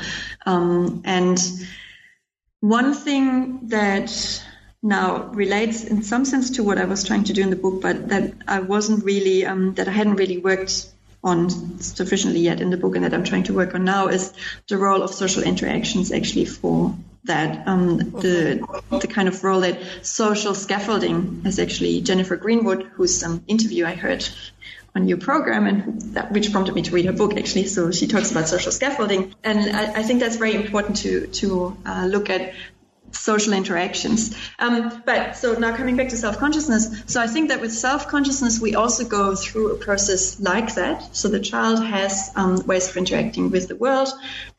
Um, and one thing that now relates in some sense to what I was trying to do in the book, but that I wasn't really, um, that I hadn't really worked on sufficiently yet in the book and that I'm trying to work on now is the role of social interactions actually for that um, the the kind of role that social scaffolding is actually Jennifer Greenwood, whose um, interview I heard on your program and that, which prompted me to read her book actually. So she talks about social scaffolding, and I, I think that's very important to to uh, look at social interactions. Um, but so now coming back to self consciousness. So I think that with self consciousness, we also go through a process like that. So the child has um, ways of interacting with the world,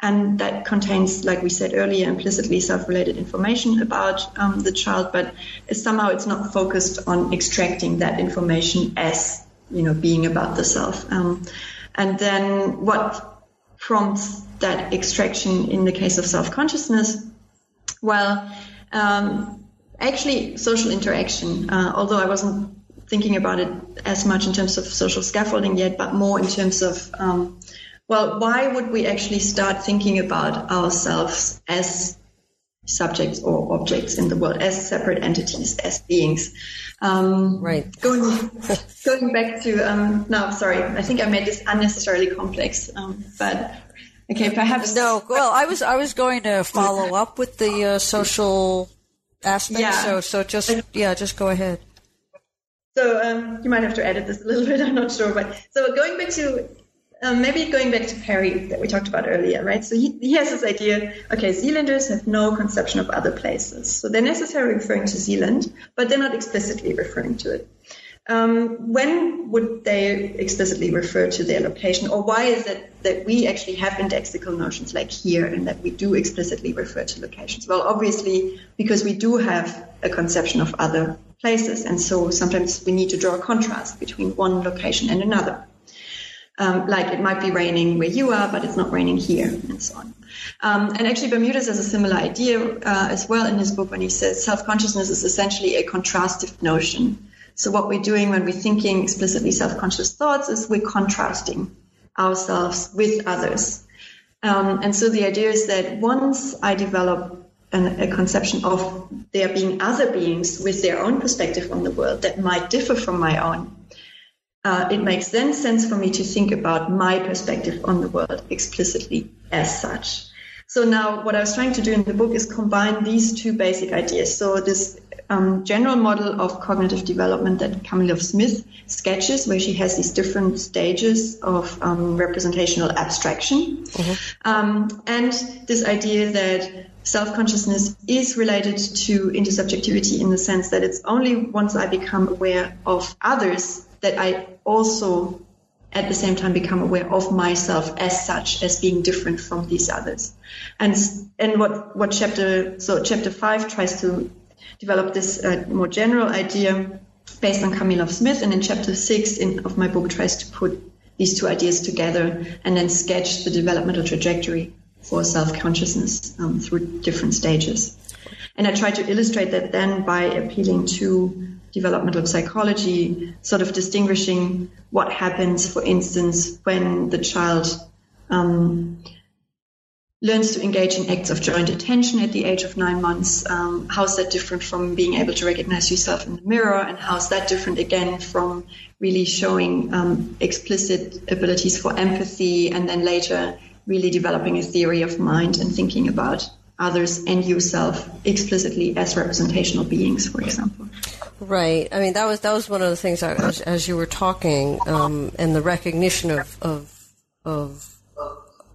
and that contains, like we said earlier, implicitly self related information about um, the child, but somehow it's not focused on extracting that information as you know being about the self. Um, And then what prompts that extraction in the case of self consciousness? Well, um, actually, social interaction, uh, although I wasn't thinking about it as much in terms of social scaffolding yet, but more in terms of, um, well, why would we actually start thinking about ourselves as subjects or objects in the world, as separate entities, as beings? Um, right. Going, going back to, um, no, sorry, I think I made this unnecessarily complex, um, but okay, perhaps. No, well, I was, I was going to follow up with the uh, social aspect, yeah. so, so just, yeah, just go ahead. So um, you might have to edit this a little [LAUGHS] bit. I'm not sure, but so going back to um, maybe going back to Perry that we talked about earlier, right? So he, he has this idea. Okay, Z-landers have no conception of other places, so they're necessarily referring to Z-land, but they're not explicitly referring to it. Um, when would they explicitly refer to their location, or why is it that we actually have indexical notions like here and that we do explicitly refer to locations? Well, obviously, because we do have a conception of other places. And so sometimes we need to draw a contrast between one location and another. Um, like it might be raining where you are, but it's not raining here, and so on. Um, and actually, Bermudez has a similar idea uh, as well in his book when he says self consciousness is essentially a contrastive notion. So, what we're doing when we're thinking explicitly self conscious thoughts is we're contrasting ourselves with others. Um, and so, the idea is that once I develop an, a conception of there being other beings with their own perspective on the world that might differ from my own, uh, it makes then sense for me to think about my perspective on the world explicitly as such. So now what I was trying to do in the book is combine these two basic ideas. So this um, general model of cognitive development that Karmiloff-Smith sketches, where she has these different stages of um, representational abstraction, mm-hmm. um, and this idea that self consciousness is related to intersubjectivity in the sense that it's only once I become aware of others that I also at the same time become aware of myself as such as being different from these others and and what what chapter so chapter 5 tries to develop this uh, more general idea based on Karmiloff-Smith and in chapter 6 in, of my book tries to put these two ideas together and then sketch the developmental trajectory for self consciousness um, through different stages. And I try to illustrate that then by appealing to developmental psychology, sort of distinguishing what happens, for instance, when the child um, learns to engage in acts of joint attention at the age of nine months. Um, how's that different from being able to recognize yourself in the mirror? And how's that different again from really showing um, explicit abilities for empathy and then later really developing a theory of mind and thinking about others and yourself explicitly as representational beings, for example. Right. I mean, that was that was one of the things I, as, as you were talking, um, and the recognition of of of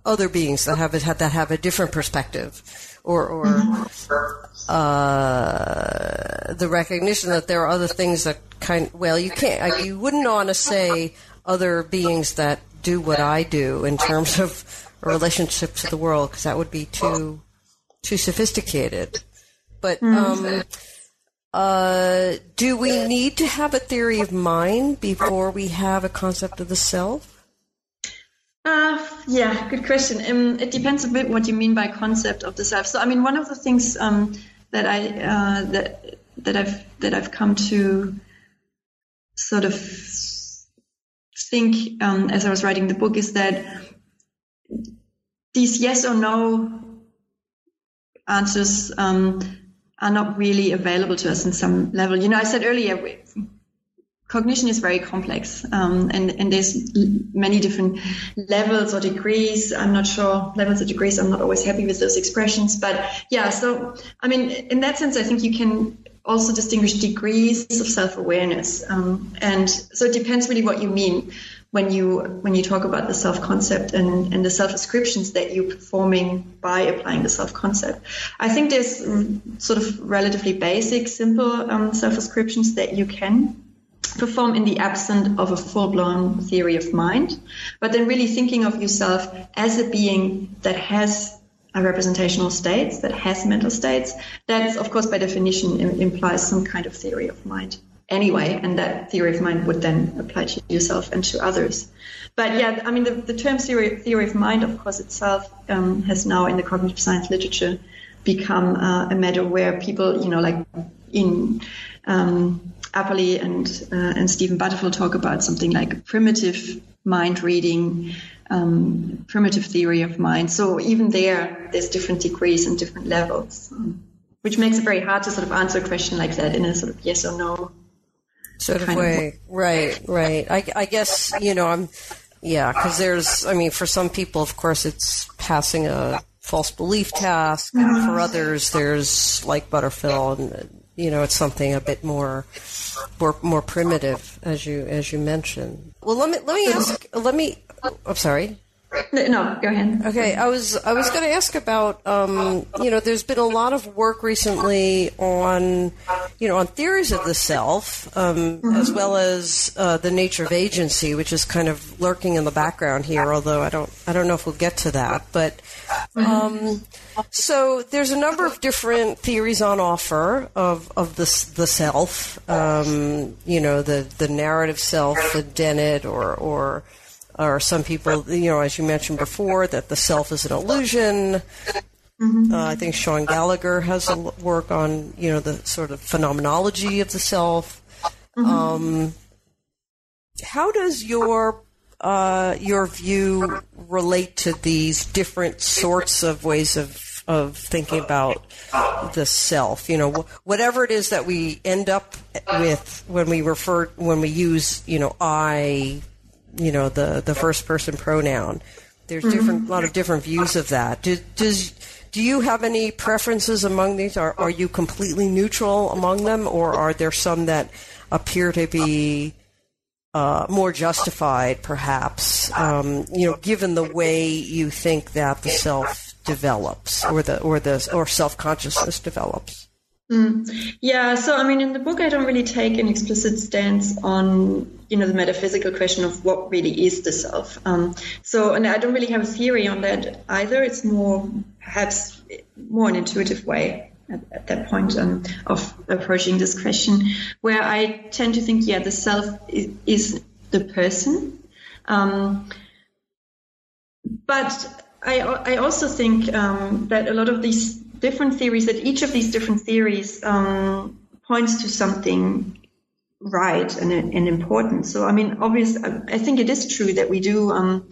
other beings that have a, that have a different perspective, or or mm-hmm. uh, the recognition that there are other things that kind. Well, you can't. You wouldn't want to say other beings that do what I do in terms of a relationship to the world because that would be too too sophisticated. But mm. um, uh, do we need to have a theory of mind before we have a concept of the self? Uh, yeah, good question. Um, it depends a bit what you mean by concept of the self. So, I mean, one of the things um, that I uh, that that I've that I've come to sort of think um, as I was writing the book is that these yes or no answers um, are not really available to us in some level. You know, I said earlier, cognition is very complex, um, and and there's many different levels or degrees. I'm not sure levels or degrees. I'm not always happy with those expressions, but yeah. So I mean, in that sense, I think you can also distinguish degrees of self-awareness, um, and so it depends really what you mean when you when you talk about the self concept and, and the self-descriptions that you're performing by applying the self concept. I think there's sort of relatively basic, simple um, self-descriptions that you can perform in the absence of a full blown theory of mind, but then really thinking of yourself as a being that has a representational states, that has mental states, that of course by definition implies some kind of theory of mind anyway, and that theory of mind would then apply to yourself and to others. But yeah, I mean, the, the term theory, theory of mind, of course, itself um, has now in the cognitive science literature become uh, a matter where people, you know, like in um, Apperly and uh, and Stephen Butterfill talk about something like primitive mind reading, um, primitive theory of mind. So even there, there's different degrees and different levels, um, which makes it very hard to sort of answer a question like that in a sort of yes or no sort of way. Of right, right. I, I guess you know I'm. Yeah, because there's. I mean, for some people, of course, it's passing a false belief task. Mm-hmm. For others, there's like Butterfill, and you know, it's something a bit more, more, more primitive, as you as you mentioned. Well, let me let me ask. Let me. Oh, I'm sorry. No, go ahead. Okay, I was I was going to ask about um, you know there's been a lot of work recently on you know on theories of the self um, mm-hmm. as well as uh, the nature of agency, which is kind of lurking in the background here. Although I don't I don't know if we'll get to that, but um, so there's a number of different theories on offer of of the the self. Um, you know the the narrative self, the Dennett or or or some people, you know, as you mentioned before, that the self is an illusion. Mm-hmm. Uh, I think Shaun Gallagher has a work on, you know, the sort of phenomenology of the self. Mm-hmm. Um, how does your uh, your view relate to these different sorts of ways of of thinking about the self? You know, whatever it is that we end up with when we refer when we use, you know, I you know the the first person pronoun. There's mm-hmm. different a lot of different views of that. Do, does do you have any preferences among these? Are are you completely neutral among them, or are there some that appear to be uh, more justified, perhaps? Um, you know, given the way you think that the self develops, or the or the or self consciousness develops. Mm. Yeah, so I mean, in the book, I don't really take an explicit stance on, you know, the metaphysical question of what really is the self. Um, so, and I don't really have a theory on that either. It's more, perhaps, more an intuitive way at, at that point um, of approaching this question, where I tend to think, yeah, the self is, is the person. Um, but I, I also think um, that a lot of these different theories that each of these different theories um, points to something right and, and important. So, I mean, obviously, I think it is true that we do um,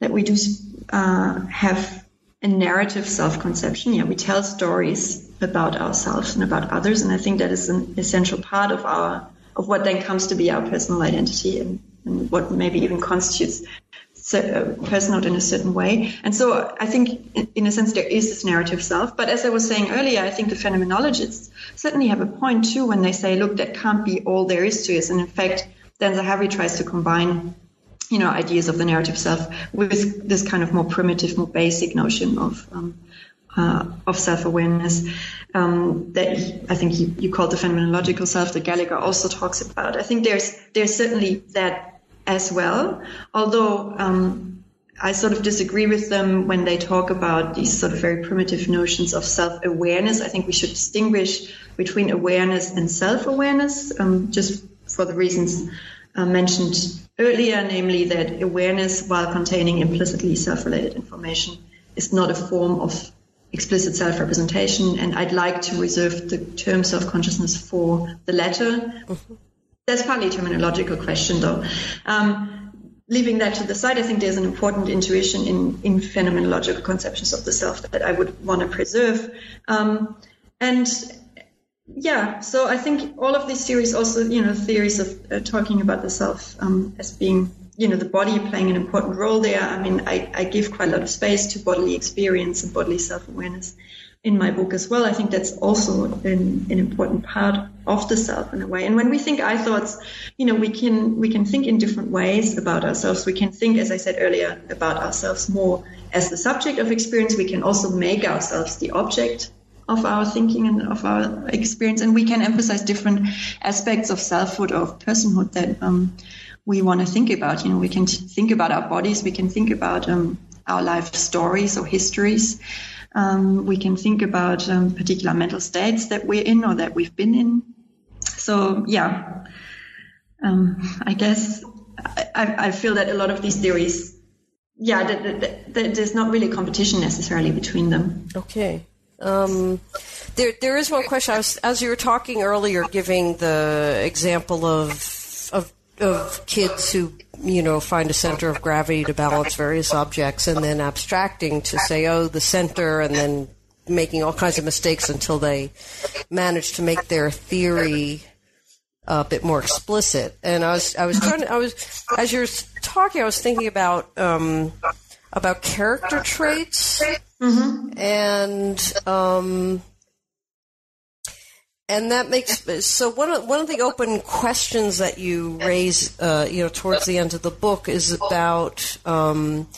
that we do uh, have a narrative self-conception. Yeah, we tell stories about ourselves and about others, and I think that is an essential part of our of what then comes to be our personal identity and, and what maybe even constitutes personhood in a certain way. And so I think, in a sense, there is this narrative self. But as I was saying earlier, I think the phenomenologists certainly have a point too when they say, look, that can't be all there is to us. And in fact, Dan Zahavi tries to combine, you know, ideas of the narrative self with this kind of more primitive, more basic notion of um, uh, of self-awareness um, that I think you, you called the phenomenological self that Gallagher also talks about. I think there's there's certainly that as well. Although um, I sort of disagree with them when they talk about these sort of very primitive notions of self awareness. I think we should distinguish between awareness and self awareness, um, just for the reasons uh, mentioned earlier, namely that awareness, while containing implicitly self related information, is not a form of explicit self representation. And I'd like to reserve the term self consciousness for the latter. Mm-hmm. That's partly a terminological question, though. Um, leaving that to the side, I think there's an important intuition in, in phenomenological conceptions of the self that I would want to preserve. Um, and yeah, so I think all of these theories also, you know, theories of uh, talking about the self um, as being, you know, the body playing an important role there. I mean, I, I give quite a lot of space to bodily experience and bodily self awareness in my book as well. I think that's also an, an, important part of the self in a way. And when we think I thoughts, you know, we can we can think in different ways about ourselves. We can think, as I said earlier, about ourselves more as the subject of experience. We can also make ourselves the object of our thinking and of our experience, and we can emphasize different aspects of selfhood or of personhood that um, we want to think about. You know, we can think about our bodies. We can think about um, our life stories or histories. Um, we can think about um, particular mental states that we're in or that we've been in. So yeah, um, I guess I, I, feel that a lot of these theories, yeah, there's not really competition necessarily between them. Okay. Um, there, there is one question. Was, as you were talking earlier, giving the example of, of of kids who you know find a center of gravity to balance various objects, and then abstracting to say, oh, the center, and then making all kinds of mistakes until they manage to make their theory a bit more explicit. And I was I was trying to, I was as you were talking, I was thinking about um, about character traits mm-hmm. and um, and that makes so one of one of the open questions that you raise, uh, you know, towards the end of the book is about. Um,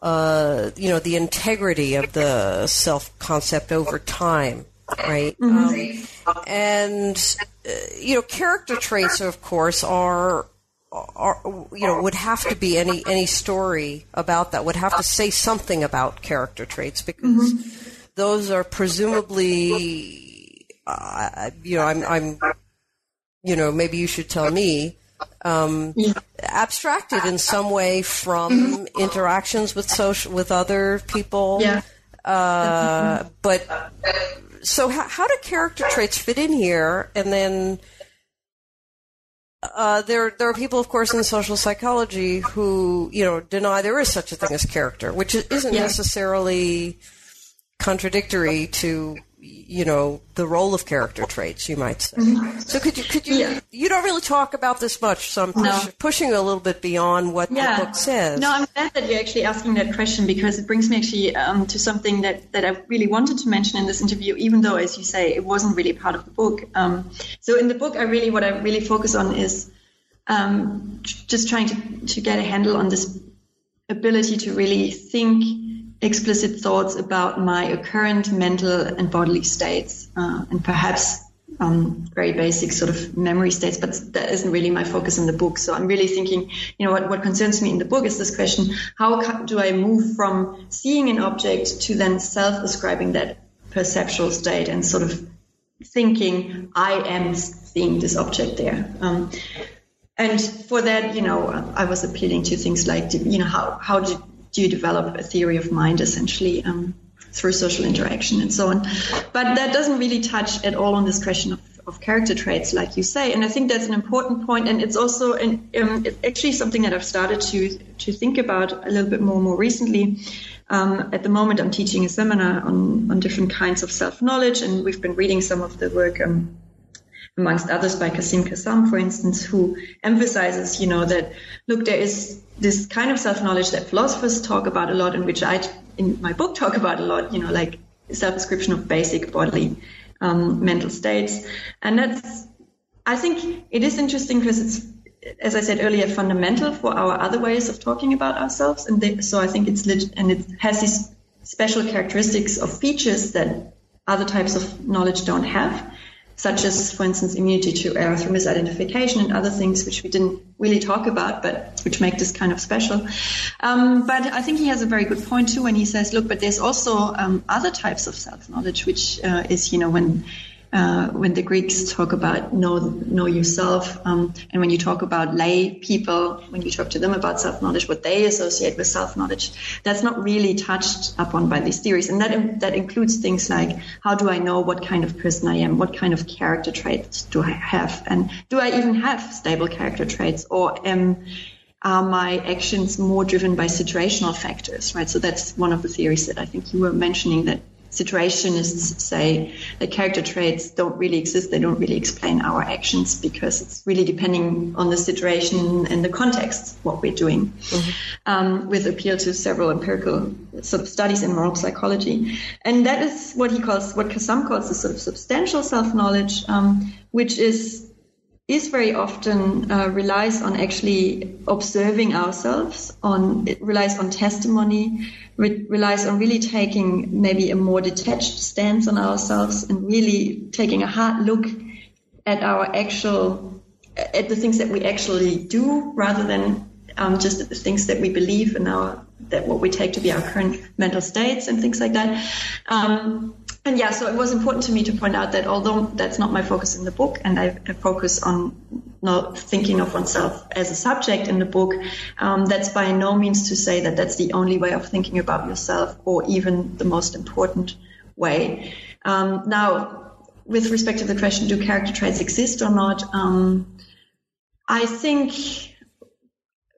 uh, you know the integrity of the self concept over time, right? Mm-hmm. Um, and uh, you know, character traits, of course, are are you know would have to be any any story about that would have to say something about character traits because mm-hmm. those are presumably uh, you know I'm I'm you know maybe you should tell me um, abstracted in some way from mm-hmm. interactions with social with other people. Yeah. Uh, but so how, how, do character traits fit in here? And then uh, there there are people, of course, in social psychology who you know deny there is such a thing as character, which isn't yeah. necessarily contradictory to you know the role of character traits you might say mm-hmm. so could you could you yeah. you don't really talk about this much so i'm push, no. pushing a little bit beyond what yeah. the book says no i'm glad that you're actually asking that question because it brings me actually um, to something that that i really wanted to mention in this interview even though as you say it wasn't really part of the book um, so in the book i really what i really focus on is um, just trying to, to get a handle on this ability to really think explicit thoughts about my current mental and bodily states, uh, and perhaps um, very basic sort of memory states, but that isn't really my focus in the book. So I'm really thinking, you know, what, what concerns me in the book is this question: How do I move from seeing an object to then self-ascribing that perceptual state and sort of thinking I am seeing this object there? Um, and for that, you know, I was appealing to things like, you know, how how do do you develop a theory of mind essentially um, through social interaction and so on. But that doesn't really touch at all on this question of, of character traits, like you say. And I think that's an important point, and it's also an, um, actually something that I've started to to think about a little bit more more recently. Um, at the moment, I'm teaching a seminar on on different kinds of self knowledge, and we've been reading some of the work. Um, amongst others by Quassim Cassam, for instance, who emphasizes, you know, that look, there is this kind of self-knowledge that philosophers talk about a lot, and which I, in my book, talk about a lot. You know, like self-description of basic bodily um, mental states, and that's. I think it is interesting because it's, as I said earlier, fundamental for our other ways of talking about ourselves, and they, so I think it's lit, and it has these special characteristics of features that other types of knowledge don't have such as, for instance, immunity to error through misidentification and other things which we didn't really talk about, but which make this kind of special. Um, but I think he has a very good point too when he says, look, but there's also um, other types of self-knowledge, which uh, is, you know, when uh, when the Greeks talk about know know yourself, um, and when you talk about lay people, when you talk to them about self knowledge, what they associate with self knowledge, that's not really touched upon by these theories, and that that includes things like how do I know what kind of person I am, what kind of character traits do I have, and do I even have stable character traits, or am are my actions more driven by situational factors, right? So that's one of the theories that I think you were mentioning that situationists say that character traits don't really exist. They don't really explain our actions because it's really depending on the situation and the context what we're doing. Mm-hmm. Um, with appeal to several empirical of studies in moral psychology, and that is what he calls what Cassam calls the sort of substantial self knowledge, um, which is is very often uh, relies on actually observing ourselves on it relies on testimony re- relies on really taking maybe a more detached stance on ourselves and really taking a hard look at our actual at the things that we actually do rather than um, just the things that we believe and our that what we take to be our current mental states and things like that um, and yeah, so it was important to me to point out that although that's not my focus in the book, and I, focus on not thinking of oneself as a subject in the book, um, that's by no means to say that that's the only way of thinking about yourself or even the most important way. Um, now, with respect to the question, do character traits exist or not? Um, I think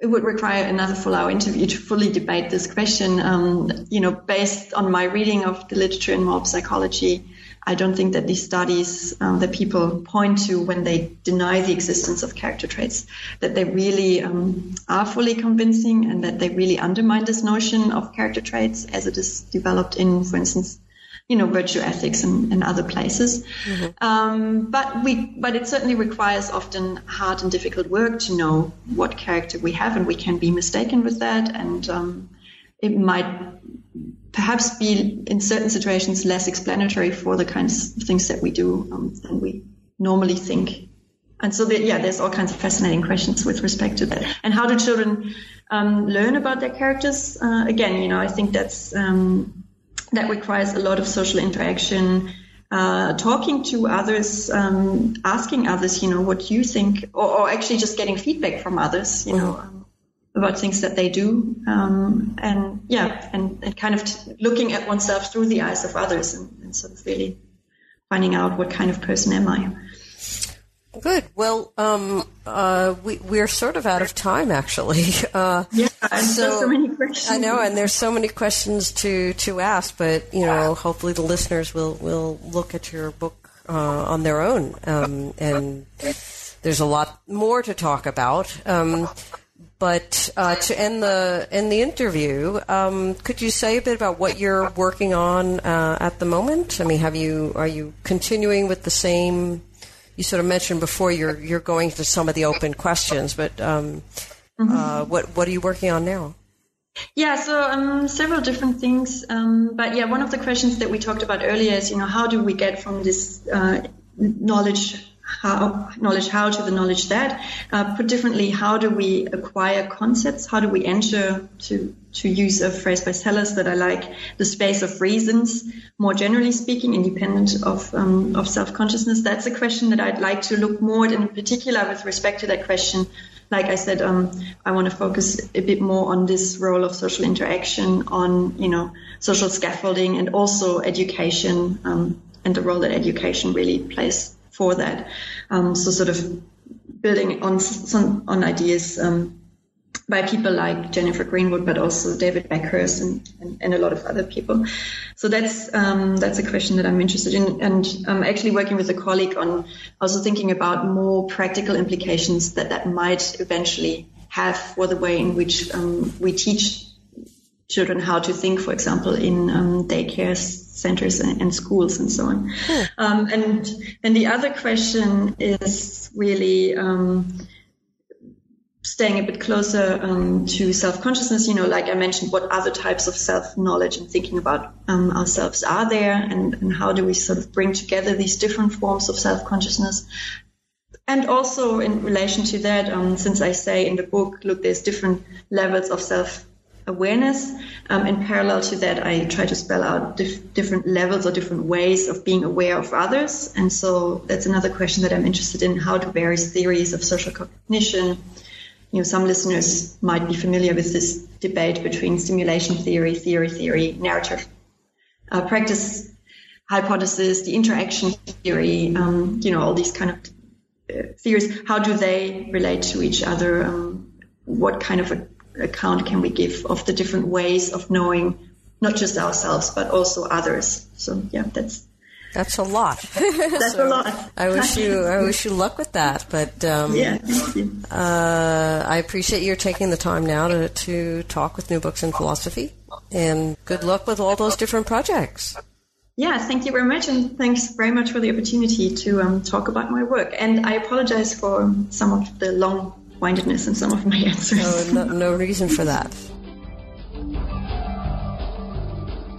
it would require another full hour interview to fully debate this question. Um, you know, based on my reading of the literature in mob psychology, I don't think that these studies um, that people point to when they deny the existence of character traits, that they really um, are fully convincing and that they really undermine this notion of character traits as it is developed in, for instance, you know, virtue ethics and, and other places. Mm-hmm. Um, but we, but it certainly requires often hard and difficult work to know what character we have, and we can be mistaken with that, and um, it might perhaps be in certain situations less explanatory for the kinds of things that we do um, than we normally think. And so, the, yeah, there's all kinds of fascinating questions with respect to that. And how do children um, learn about their characters? Uh, again, you know, I think that's um, that requires a lot of social interaction, uh, talking to others, um, asking others, you know, what you think, or, or, actually just getting feedback from others, you know, um, about things that they do, um, and yeah, and, and kind of t- looking at oneself through the eyes of others, and, and sort of really finding out what kind of person am I. Good. Well, um, uh, we, we're sort of out of time, actually. [LAUGHS] Uh, yeah, and so, so, many questions. I know, and there's so many questions to, to ask, but, you know, hopefully the listeners will, will look at your book uh, on their own. Um, and there's a lot more to talk about. Um, but uh, to end the end the interview, um, could you say a bit about what you're working on uh, at the moment? I mean, have you are you continuing with the same you sort of mentioned before you're you're going to some of the open questions, but um, mm-hmm. uh, what what are you working on now? Yeah, so um, several different things. Um, but yeah, one of the questions that we talked about earlier is, you know, how do we get from this uh, knowledge how knowledge how to the knowledge that. Uh, put differently, how do we acquire concepts? How do we enter to to use a phrase by Sellars that I like, the space of reasons, more generally speaking, independent of um, of self consciousness. That's a question that I'd like to look more at, in particular with respect to that question. Like I said, um, I want to focus a bit more on this role of social interaction, on you know social scaffolding, and also education, um, and the role that education really plays for that. Um, so sort of building on on ideas um, by people like Jennifer Greenwood, but also David Bakhurst and, and, and a lot of other people. So that's um, that's a question that I'm interested in, and I'm actually working with a colleague on also thinking about more practical implications that that might eventually have for the way in which um, we teach children how to think, for example, in um, daycares centers and, and schools and so on. Um, and and the other question is really um, staying a bit closer um, to self consciousness. You know, like I mentioned, what other types of self knowledge and thinking about um, ourselves are there, and, and how do we sort of bring together these different forms of self consciousness. And also in relation to that, um, since I say in the book, look, there's different levels of self awareness. Um, in parallel to that, I try to spell out dif- different levels or different ways of being aware of others. And so that's another question that I'm interested in. How do various theories of social cognition, you know, some listeners might be familiar with this debate between simulation theory, theory theory, narrative uh, practice hypothesis, the interaction theory, um, you know, all these kind of uh, theories. How do they relate to each other? Um, what kind of a account can we give of the different ways of knowing not just ourselves but also others? So yeah, that's that's a lot. [LAUGHS] That's so a lot. I wish you I wish you luck with that. But um, yeah, thank you. Uh, I appreciate your taking the time now to to talk with New Books in Philosophy, and good luck with all those different projects. Yeah, thank you very much, and thanks very much for the opportunity to um, talk about my work. And I apologize for some of the long windedness in some of my [LAUGHS] answers. No, no, no reason for that.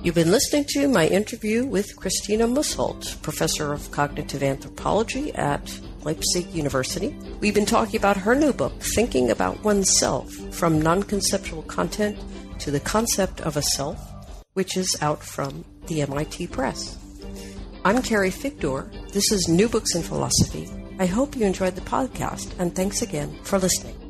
You've been listening to my interview with Kristina Musholt, professor of cognitive anthropology at Leipzig University. We've been talking about her new book, Thinking About Oneself From Non Conceptual Content to the Concept of a Self, which is out from the MIT Press. I'm Carrie Figdor. This is New Books in Philosophy. I hope you enjoyed the podcast, and thanks again for listening.